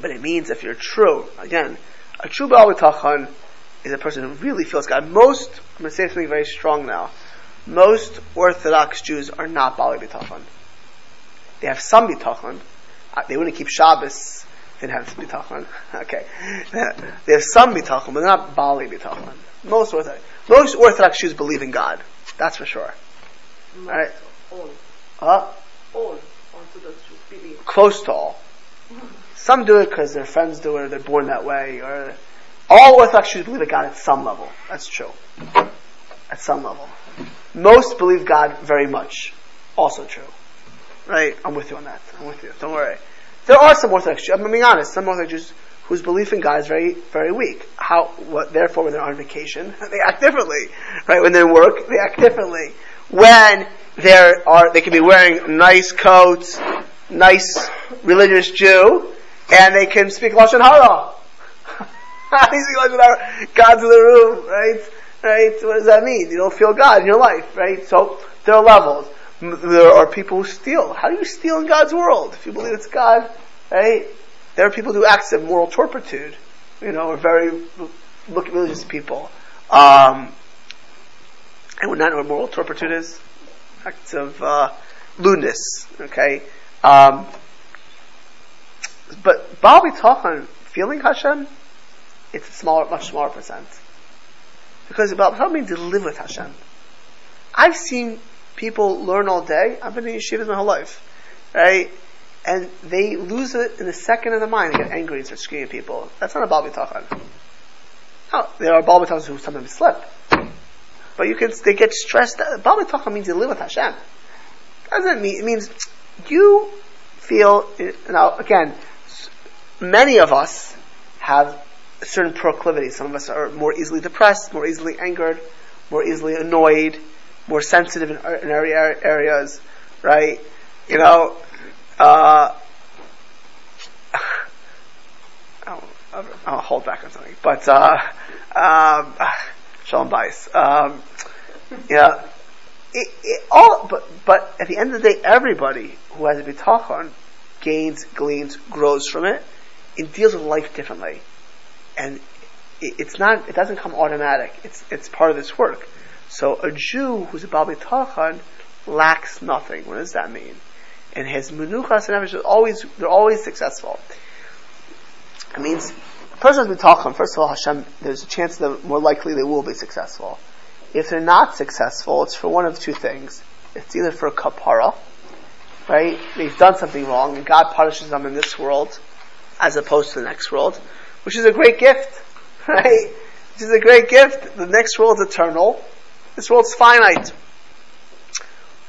but it means if you're true, again, a true Baal B'tachon is a person who really feels God. Most, I'm going to say something very strong now, most Orthodox Jews are not Baal B'tachon. They have some B'tachon. Uh, they wouldn't keep Shabbos they have B'tachon. okay. They have some B'tachon, but they're not bali B'tachon. Most Orthodox, most Orthodox Jews believe in God. That's for sure. Most, Right. All. Uh, All Orthodox Jews believe. close to all. *laughs* Some do it because their friends do it, or they're born that way, or all Orthodox Jews believe in God at some level. That's true. At some level. Most believe God very much. Also true. Right? I'm with you on that. I'm with you. Don't worry. There are some Orthodox Jews, I'm being honest, some Orthodox Jews whose belief in God is very, very weak. How, what, therefore, when they're on vacation, *laughs* they act differently. Right? When they're in work, they act differently. When there are, they can be wearing nice coats, nice religious Jew, and they can speak Lashon Hara? *laughs* God's in the room, right? Right? What does that mean? You don't feel God in your life, right? So, there are levels. There are people who steal. How do you steal in God's world? If you believe it's God, right? There are people who do acts of moral turpitude, you know, are very look religious people. Um, would not know what moral turpitude is? Acts of uh, lewdness, okay? Um, but Baal B'tachon, feeling Hashem, it's a smaller, much smaller percent. Because Baal B'tachon means to live with Hashem. I've seen people learn all day. I've been in yeshivas my whole life, right? And they lose it in the second of the mind. They get angry and start screaming at people. That's not a Baal B'tachon. No, there are Baal B'tachons who sometimes slip. But you can, they get stressed. Baal B'tachon means you live with Hashem. Doesn't mean, it means you feel, now again, many of us have certain proclivities. Some of us are more easily depressed, more easily angered, more easily annoyed, more sensitive in, in area, areas, right? You know, uh, I'll, I'll, hold back on something, but uh, um, shalom bias. Um, it, it, all, but but at the end of the day, everybody who has a bitachon gains, gleans, grows from it, and deals with life differently, and it, it's not. It doesn't come automatic. It's it's part of this work. So a Jew who's a Baal Bitachon lacks nothing. What does that mean? And his menuchas and is always they're always successful. It means a person who's Bitachon, first of all, Hashem, there's a chance that more likely they will be successful. If they're not successful, it's for one of two things. It's either for a kapara, right? They've done something wrong, and God punishes them in this world, as opposed to the next world, which is a great gift, *laughs* right? Which is a great gift. The next world is eternal. This world's finite.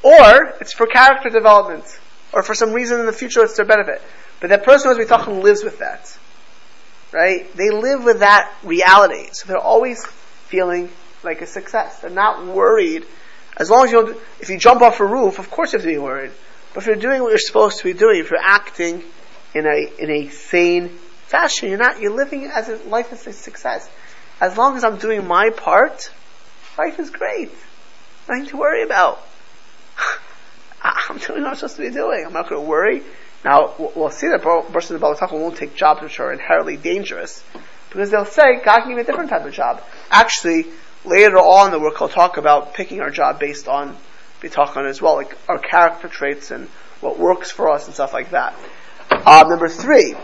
Or it's for character development, or for some reason in the future it's their benefit. But that person who's we talking lives with that. Right? They live with that reality. So they're always feeling like a success. They're not worried. As long as you don't, if you jump off a roof, of course you have to be worried. But if you're doing what you're supposed to be doing, if you're acting in a, in a sane fashion, you're not, you're living as a life as a success. As long as I'm doing my part, life is great. Nothing to worry about. *laughs* I'm doing what I'm supposed to be doing. I'm not going to worry. Now, we'll see that person in Balatachim won't take jobs which are inherently dangerous because they'll say God can give you a different type of job. Actually, later on, the work I'll talk about picking our job based on bitachon as well, like our character traits and what works for us and stuff like that. Uh, number three,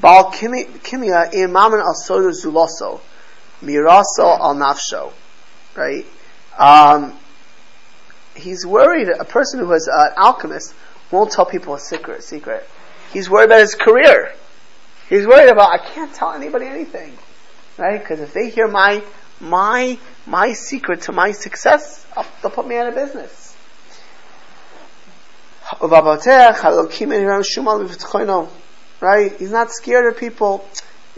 Baal kimia imaman al soda zuloso, miraso al nafsho, right? Um, he's worried. A person who is an alchemist won't tell people a secret. Secret. He's worried about his career. He's worried about I can't tell anybody anything, right? Because if they hear my my my secret to my success, they'll put me out of business. Right? He's not scared of people.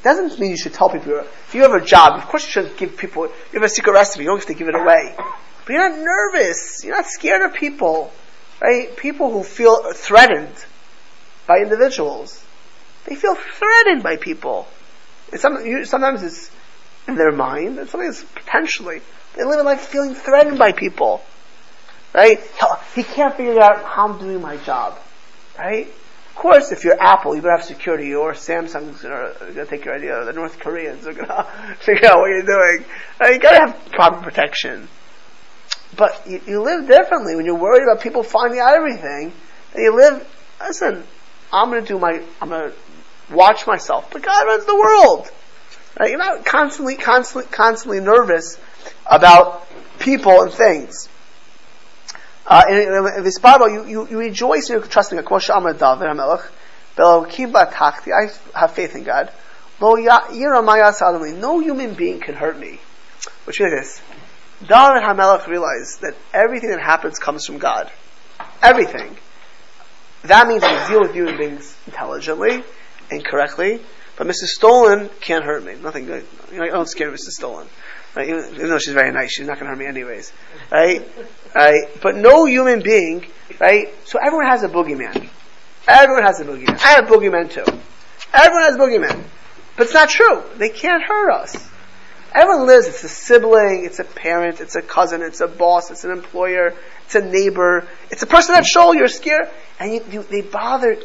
It doesn't mean you should tell people. If you have a job, of course you shouldn't give people. You have a secret recipe. You don't have to give it away. But you're not nervous. You're not scared of people. Right? People who feel threatened by individuals. They feel threatened by people. It's Some, you, sometimes it's in their mind, and sometimes it's potentially. They live a life feeling threatened by people. Right? He can't figure out how I'm doing my job. Right? Of course, if you're Apple, you better have security, or Samsung's going to take your idea, or the North Koreans are going *laughs* to figure out what you're doing. Right? You gotta have proper protection. But you, you live differently when you're worried about people finding out everything. And you live, listen, I'm going to do my, I'm going to watch myself. But God runs the world. Right? You're not constantly, constantly, constantly nervous about people and things. Uh, in, this Bible, you, you, you rejoice in trusting God. I have faith in God. No human being can hurt me. Which is this. David HaMelech realized that everything that happens comes from God. Everything. That means we deal with human beings intelligently and correctly, but Mrs. Stolen can't hurt me. Nothing good. You know, I don't scare Mrs. Stolen. Right? Even, even though she's very nice, she's not going to hurt me anyways. Right? Right? But no human being, right? So everyone has a boogeyman. Everyone has a boogeyman. I have boogeyman too. Everyone has a boogeyman. But it's not true. They can't hurt us. Everyone lives. It's a sibling, it's a parent, it's a cousin, it's a boss, it's an employer, it's a neighbor, it's a person at shul you're scared, and you, you, they bother.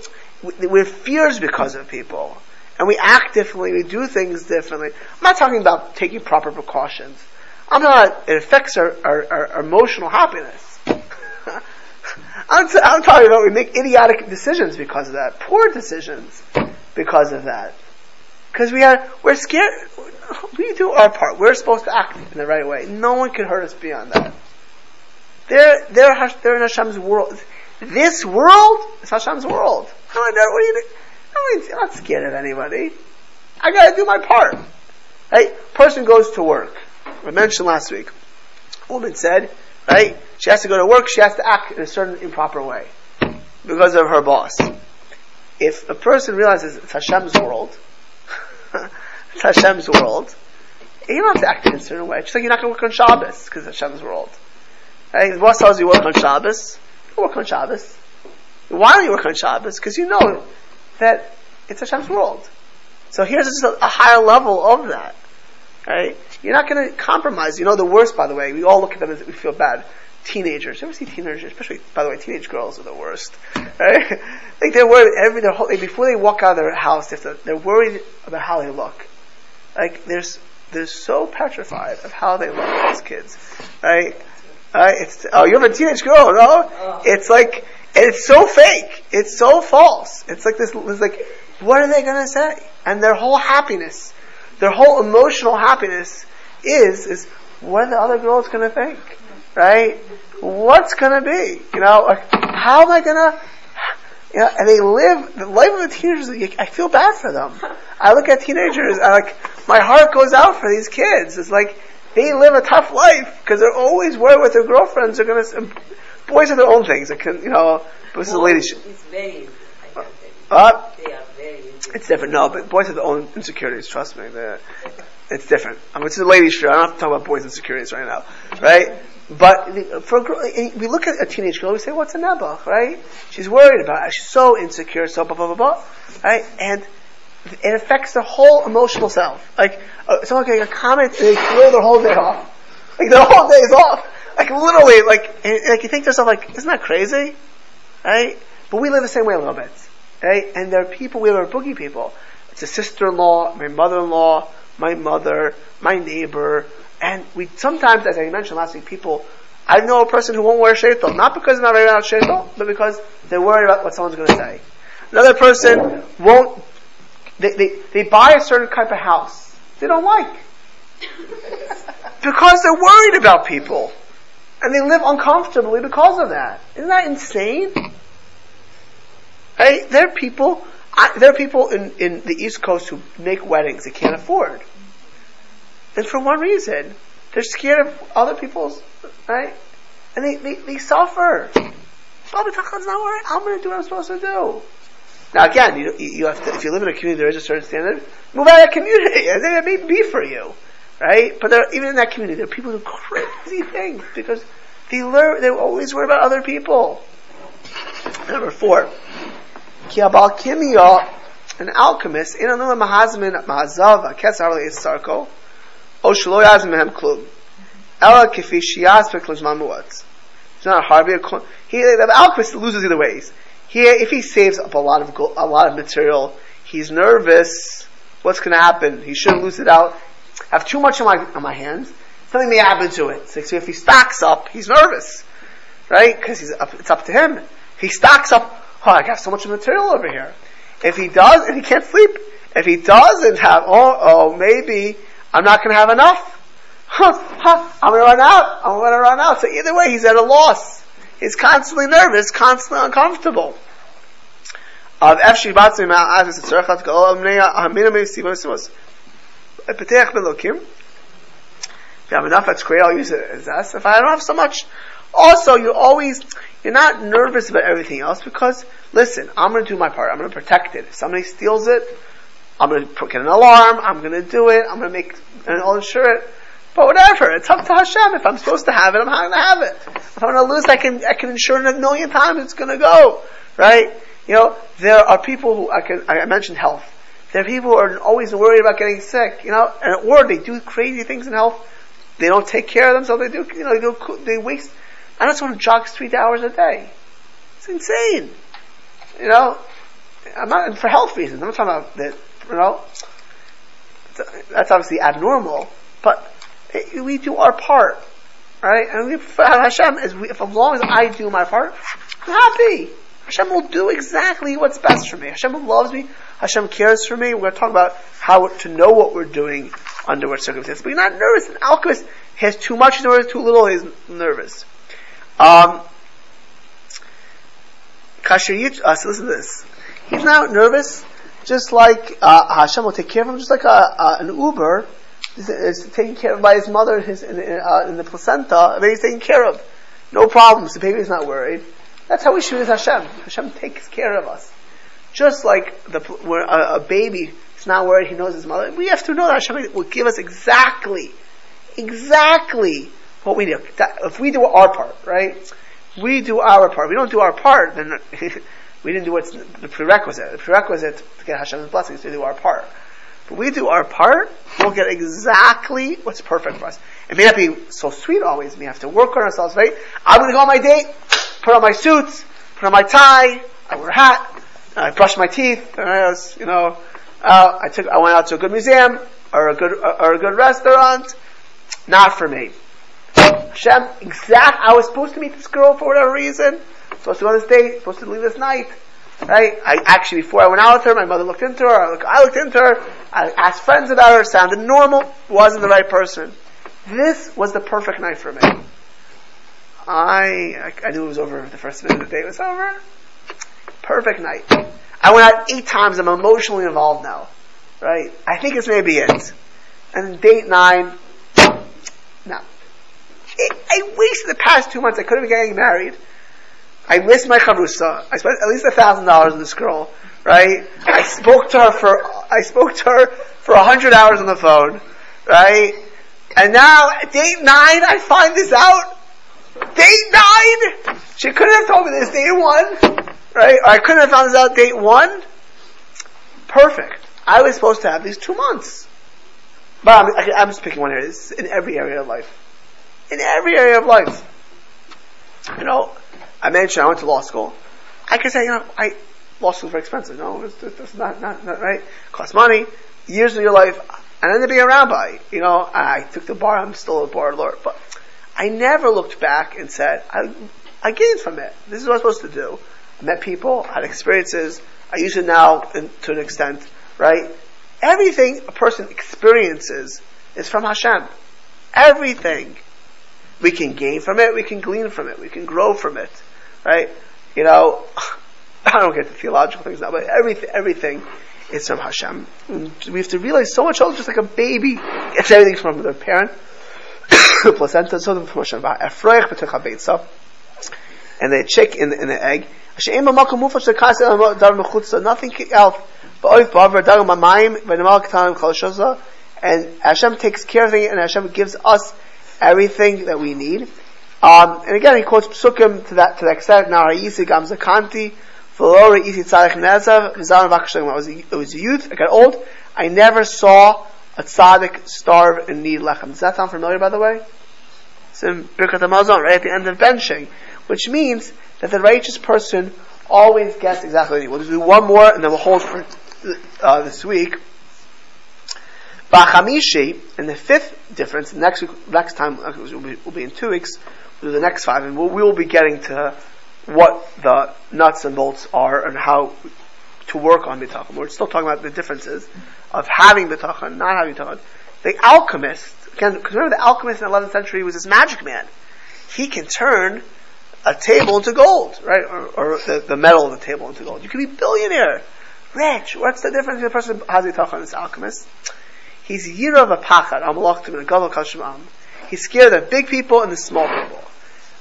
We're fears because of people, and we act differently. We do things differently. I'm not talking about taking proper precautions. I'm not. It affects our, our, our emotional happiness. *laughs* I'm, t- I'm talking about we make idiotic decisions because of that, poor decisions because of that. Because we are, we're scared. We do our part. We're supposed to act in the right way. No one can hurt us beyond that. They're, they're, they're in Hashem's world. This world is Hashem's world. How what are you doing? I'm not scared of anybody. I gotta do my part. Right? Person goes to work. I mentioned last week. A woman said, right? She has to go to work, she has to act in a certain improper way. Because of her boss. If a person realizes it's Hashem's world, *laughs* it's Hashem's world, you don't have to act in a certain way. Just like you're not going to work on Shabbos because it's Hashem's world. Right? The boss tells you work on Shabbos, you work on Shabbos. Why don't you work on Shabbos? Because you know that it's Hashem's world. So here's just a, a higher level of that. Right? You're not going to compromise. You know the worst, by the way. We all look at them as we feel bad. Teenagers. You ever see teenagers? Especially, by the way, teenage girls are the worst. Right? *laughs* like they're worried every their whole, before they walk out of their house. They to, they're worried about how they look. Like there's they're so petrified of how they look as kids. Right? Right? It's oh, you have a teenage girl, no? Uh-huh. It's like it's so fake. It's so false. It's like this. It's like what are they going to say? And their whole happiness, their whole emotional happiness is, is what are the other girls going to think? Right? What's going to be? You know, like, how am I going to, you know, and they live, the life of the teenagers, I feel bad for them. I look at teenagers, and like, my heart goes out for these kids. It's like, they live a tough life, because they're always worried with their girlfriends are going to, boys have their own things. It can, you know, this is a lady. It's very, I can tell you. Uh, They are very it's different. No, but boys have their own insecurities. Trust me, They're- it's different. I mean, it's a ladies' show. I don't have to talk about boys' insecurities right now, right? But for a girl, we look at a teenage girl, we say, "What's a nebuch?" Right? She's worried about it. She's so insecure, so blah blah blah blah, right? And it affects their whole emotional self. Like uh, someone make a comment and they throw their whole day off. Like their whole day is off. Like literally, like and, like you think to yourself, like, isn't that crazy? Right? But we live the same way a little bit. Right? And there are people, we are boogie people. It's a sister-in-law, my mother-in-law, my mother, my neighbor, and we sometimes, as I mentioned last week, people, I know a person who won't wear sheitel, not because they're not wearing out sheitel, but because they're worried about what someone's going to say. Another person won't, they, they, they buy a certain type of house they don't like. *laughs* because they're worried about people. And they live uncomfortably because of that. Isn't that insane? Hey, there are people, I, there are people in, in the East Coast who make weddings they can't afford. And for one reason, they're scared of other people's, right? And they, they, they suffer. Oh, Baba Tachan's not worried. I'm going to do what I'm supposed to do. Now again, you, you have to, if you live in a community there is a certain standard, move out of that community. *laughs* Then it may be for you. Right? But there, even in that community, there are people who do crazy things because they learn, they're always worry about other people. Number four. Ki abal kimia, an alchemist, in another mahazmin mahazav, kesar sarko, o shlo yazim mehem klum. Ela kifi shias muat. It's not hard. He, the alchemist loses either ways. He, if he saves up a lot of a lot of material, he's nervous. What's going to happen? He shouldn't lose it out. I have too much in my on my hands. Something may happen to it. So if he stocks up, he's nervous, right? Because it's up to him. He stocks up. Oh, I got so much material over here. If he does, and he can't sleep. If he doesn't have, oh, oh, maybe I'm not going to have enough. Huh, huh, I'm going to run out. I'm going to run out. So either way, he's at a loss. He's constantly nervous, constantly uncomfortable. Of Efshi Batzim Ma'azis Tzarchat Ga'ol Amneya Hamina Me'Sivon Simos. Petech Belokim. If you have enough, that's great. I'll use it as that. If I don't have so much, also you always you're not nervous about everything else because listen, I'm going to do my part. I'm going to protect it. If somebody steals it, I'm going to get an alarm. I'm going to do it. I'm going to make and I'll insure it. But whatever, it's up to Hashem. If I'm supposed to have it, I'm not going to have it. If I'm going to lose, I can I can insure it a million times. It's going to go right. You know, there are people who I can I mentioned health. There are people who are always worried about getting sick. You know, and or they do crazy things in health. They don't take care of themselves. They do, you know, they, do, they waste. I know someone jogs three hours a day. It's insane. You know, I'm not for health reasons. I'm not talking about that. You know, that's obviously abnormal, but we do our part, right? And we, Hashem, as, we, if, as long as I do my part, I'm happy. Hashem will do exactly what's best for me. Hashem loves me. Hashem cares for me. We're going to talk about how to know what we're doing under what circumstances. But you're not nervous. An alchemist has too much, nervous. Too little, he's nervous. Um, Kasher uh, so listen to this. He's not nervous, just like uh, Hashem will take care of him, just like a, uh, an ubar is, is taken care of by his mother his, in, in, uh, the placenta. The he's taken care of. No problems. The baby's not worried. That's how we should with Hashem. Hashem takes care of us. Just like the, where a, a baby is not worried. He knows his mother. We have to know that Hashem will give us exactly, exactly what we do. That, if we do our part, right? We do our part. If We don't do our part, then *laughs* we didn't do what's the prerequisite. The prerequisite to get Hashem's blessings to do our part. But we do our part, we'll get exactly what's perfect for us. It may not be so sweet always. We have to work on ourselves, right? I'm going to go on my date, put on my suits, put on my tie, I wear a hat, I brush my teeth, and I was, you know, uh, I took, I went out to a good museum or a good or a good restaurant. Not for me. Hashem, exact. I was supposed to meet this girl for whatever reason. Supposed to go on this date. Supposed to leave this night. Right? I actually before I went out with her, my mother looked into her. I, look, I looked into her. I asked friends about her. Sounded normal. Wasn't the right person. This was the perfect night for me. I, I, I knew it was over the first minute the day was over. Perfect night. I went out eight times. I'm emotionally involved now. Right? I think it's maybe it. And date nine, no. I, wasted the past two months. I could have been getting married. I missed my chavrusa. I spent at least a thousand dollars on this girl, right? I spoke to her for, I spoke to her for a hundred hours on the phone, right? And now, date nine, I find this out. Date nine! She couldn't have told me this day one, right? Or I couldn't have found this out date one. Perfect. I was supposed to have these two months. But I'm, I'm just picking one area. This is in every area of life. In every area of life. You know, I mentioned I went to law school. I could say, you know, I, law school is very expensive. No, it's, it's not, not, not right. It costs money, years of your life, and then to be a rabbi. You know, I took the bar, I'm still a bar lord, but I never looked back and said, I, I gained from it. This is what I'm supposed to do. I met people, had experiences. I use it now in, to an extent, right? Everything a person experiences is from Hashem. Everything. We can gain from it, we can glean from it, we can grow from it, right? You know, *laughs* I don't get the theological things now, but everything, everything is from Hashem. And we have to realize so much, older just like a baby gets everything from their parent, the *coughs* placenta, so from Hashem. And the chick in the, in the egg. Nothing else. And Hashem takes care of it, and Hashem gives us everything that we need. Um, and again, he quotes psukim to that to that extent. Now, Ha'isi Gam Zakanti, V'lora Isi Tzarech Nezav, V'zan Vakashim. I was I was a youth. I got old. I never saw a tzaddik starve and need lechem. Does that sound familiar, by the way? It's in Birkat Hamazon, right at the end of benching, which means that the righteous person always gets exactly what he needs. We'll do one more, and then we'll hold for uh, this week. Bachamishi, and the fifth difference, next week, next time, will be, will be in two weeks, we'll do the next five, and we'll, we will be getting to what the nuts and bolts are and how to work on bitachon. We're still talking about the differences of having bitachon, not having bitachon. The alchemist, because remember the alchemist in the 11th century was this magic man. He can turn a table into gold, right? Or, or the, the, metal of the table into gold. You can be billionaire, rich. What's the difference between a person who has bitachon and this alchemist? He's yira of a pachad, amalachtim, and a gadol kashmam. He's scared of big people and the small people.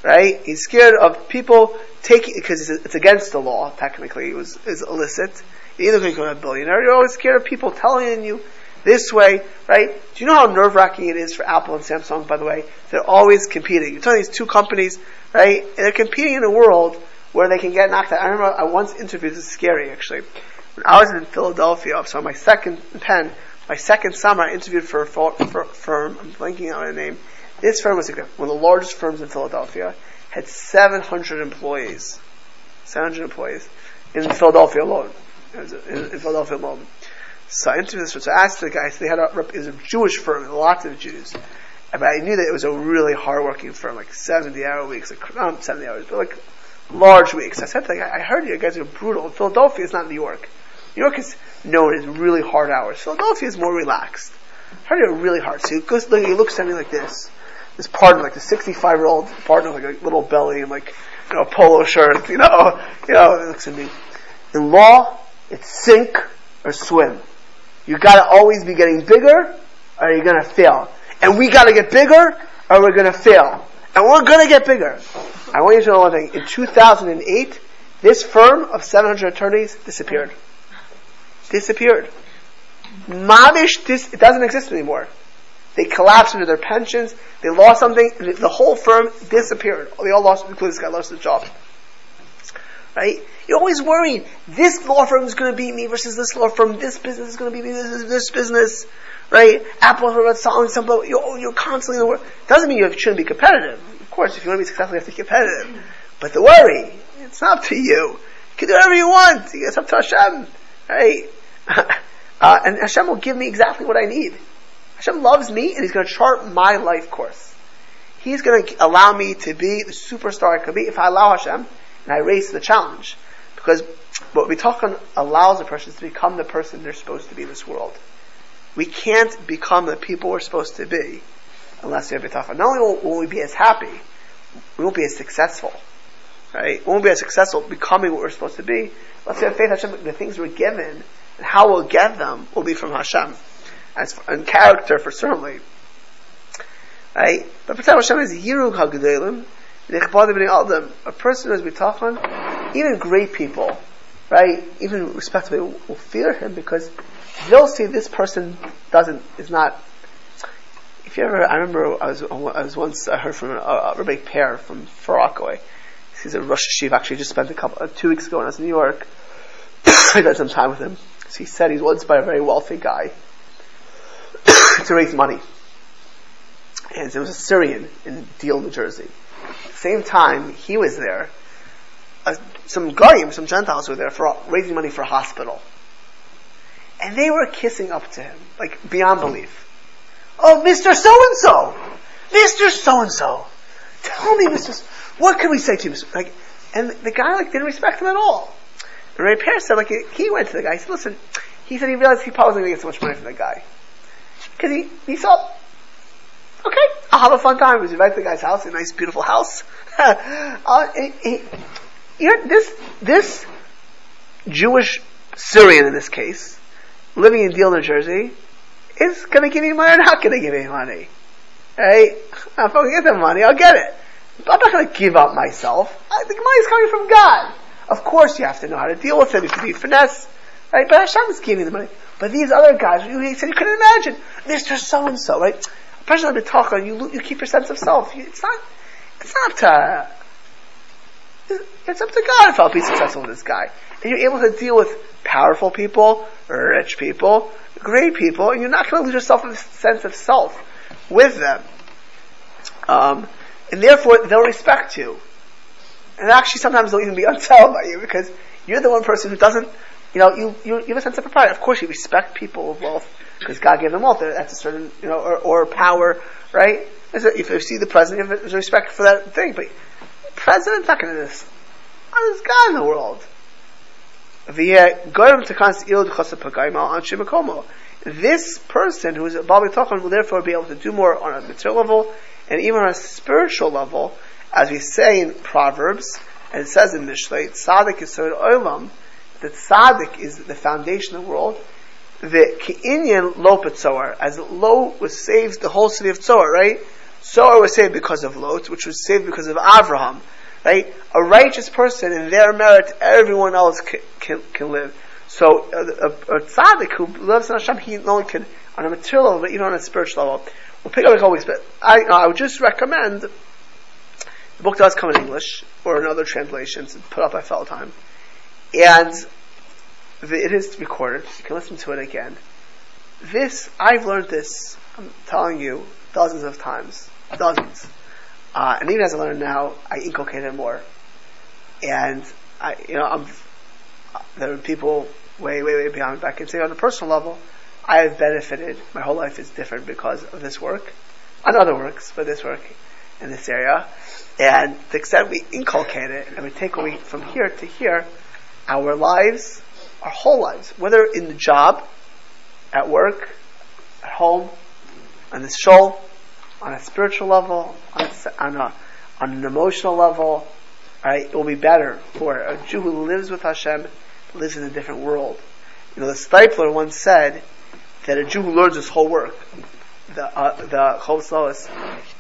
Right? He's scared of people taking, because it's against the law, technically, it was, is illicit. You're either going to become a billionaire, you're always scared of people telling you this way, right? Do you know how nerve wracking it is for Apple and Samsung, by the way? They're always competing. You're telling these two companies, right? And they're competing in a world where they can get knocked out. I remember I once interviewed, this is scary actually. When I was in Philadelphia, so my second pen, my second summer, I interviewed for a firm. I'm blanking out on the name. This firm was one of the largest firms in Philadelphia. Had 700 employees. 700 employees in Philadelphia alone. In, in Philadelphia alone. So I interviewed this. So I asked the guy. So they had a, it was a Jewish firm, lots of Jews. But I knew that it was a really hardworking firm, like 70 hour weeks, like not 70 hours, but like large weeks. I said to the guy, I heard you guys are brutal. Philadelphia is not New York. New York is known as really hard hours. Philadelphia is more relaxed. Heard it really hard. So he, goes, he looks at me like this. This partner, like the 65 year old partner, with like a little belly and like, you know, a polo shirt, you know, you know, he looks at me. In law, it's sink or swim. You gotta always be getting bigger or you're gonna fail. And we gotta get bigger or we're gonna fail. And we're gonna get bigger. I want you to know one thing. In 2008, this firm of 700 attorneys disappeared disappeared. Mamish, this, it doesn't exist anymore. They collapsed into their pensions, they lost something, the whole firm disappeared. They all lost, including this guy lost his job. Right? You're always worrying, this law firm is going to beat me versus this law firm, this business is going to beat me versus this business. Right? Apple about selling something, you're, you're constantly in the world. Doesn't mean you shouldn't be competitive. Of course, if you want to be successful, you have to be competitive. But the worry, it's not up to you. You can do whatever you want. It's up to Hashem. Right? *laughs* Uh, and Hashem will give me exactly what I need. Hashem loves me and He's going to chart my life course. He's going to allow me to be the superstar I could be if I allow Hashem and I raise the challenge. Because what we talk on allows a person to become the person they're supposed to be in this world. We can't become the people we're supposed to be unless we have bitachon. Not only will we be as happy, we won't be as successful. Right? We won't be as successful becoming what we're supposed to be. Let's have faith Hashem, the things we're given, and how we'll get them will be from Hashem. As and character for certainly. Right? But B'tzad Hashem is Yirug HaGedolim, a person who has bitachon, even great people, right, even respectably, will fear him because they'll see this person doesn't, is not, if you ever, I remember I was, I was once, I heard from a, a Rabbi Pear from Far Rockaway. He's a Rosh Hashiv, actually just spent a couple, uh, two weeks ago when I was in New York. *coughs* I spent some time with him. So he said he's once by a very wealthy guy *coughs* to raise money. And there was a Syrian in Deal, New Jersey. Same time he was there, uh, some Goyim, some Gentiles were there for raising money for a hospital. And they were kissing up to him, like beyond belief. Oh, Mr. So-and-so! Mr. So-and-so! Tell me, Mr. What can we say to you, Mr. Like, and the guy like didn't respect him at all. And Ray said, like, he went to the guy, he said, listen, he said he realized he probably wasn't going to get so much money from the guy. Because he, he thought, okay, I'll have a fun time. He was invited to the guy's house, a nice, beautiful house. *laughs* uh, he, he, you know, this, this Jewish Syrian in this case, living in Deal, New Jersey, is going to give me money or not going to give me money. Hey, if I get the money, I'll get it. But I'm not going to give up myself. I, the money is coming from God. Of course, you have to know how to deal with it. You can be finesse, right? But Hashem is giving the money. But these other guys, you, he said you couldn't imagine, Mister So and So, right? A person talking, you you keep your sense of self. It's not, it's not to, it's up to God if I'll be successful with this guy. And you're able to deal with powerful people, rich people, great people, and you're not going to lose yourself sense of self with them. Um, and therefore, they'll respect you. And actually, sometimes they'll even be *laughs* unsettled by you because you're the one person who doesn't, you know, you, you, you have a sense of propriety. Of course, you respect people of wealth because God gave them wealth. That's a certain, you know, or, or power, right? If you see the president, you have respect for that thing. But president's not going to do this. Oh, this guy in the world. This person who is a Ba'al Bitachon will therefore be able to do more on a material level and even on a spiritual level, as we say in Proverbs, and it says in Mishlei, Tzaddik Yesod Olam, that Tzaddik is the foundation of the world, the Ki'inyan Lo Tzor, as Lo was saved the whole city of Tzor, right? Tzor was saved because of Lot, which was saved because of Avraham, right? A righteous person, in their merit, everyone else can, can, can live. So, a, a, a tzaddik who lives in Hashem, he not only can, on a material level, but even on a spiritual level. We'll pick up like always, but I, I would just recommend, the book does come in English, or in other translations, put up by Feldheim. And the, it is recorded, you can listen to it again. This, I've learned this, I'm telling you, dozens of times. Dozens. Uh, and even as I learn now, I inculcate it more. And I, you know, I'm, there are people way, way, way beyond. I can say on a personal level, I have benefited. My whole life is different because of this work, on other works, but this work in this area. And the extent we inculcate it and we take away from here to here, our lives, our whole lives, whether in the job, at work, at home, on the show, on a spiritual level, on, a, on, a, on an emotional level, right, it will be better for a Jew who lives with Hashem, lives in a different world. You know, the Steipler once said that a Jew who learns his whole work, the uh, the Chovos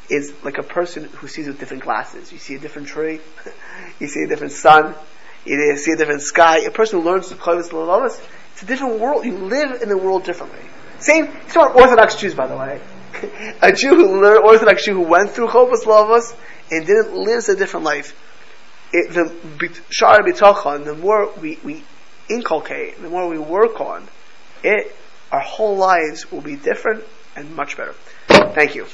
is like a person who sees with different glasses. You see a different tree, *laughs* you see a different sun, You see a different sky. A person who learns Chovos Halevavos, it's a different world. You live in the world differently. Same, it's not Orthodox Jews, by the way. *laughs* a Jew who learned, Orthodox Jew who went through Chovos Halevavos and didn't live a different life. It, the Shara B'Tachon, the more we, we inculcate, the more we work on it, our whole lives will be different and much better. Thank you.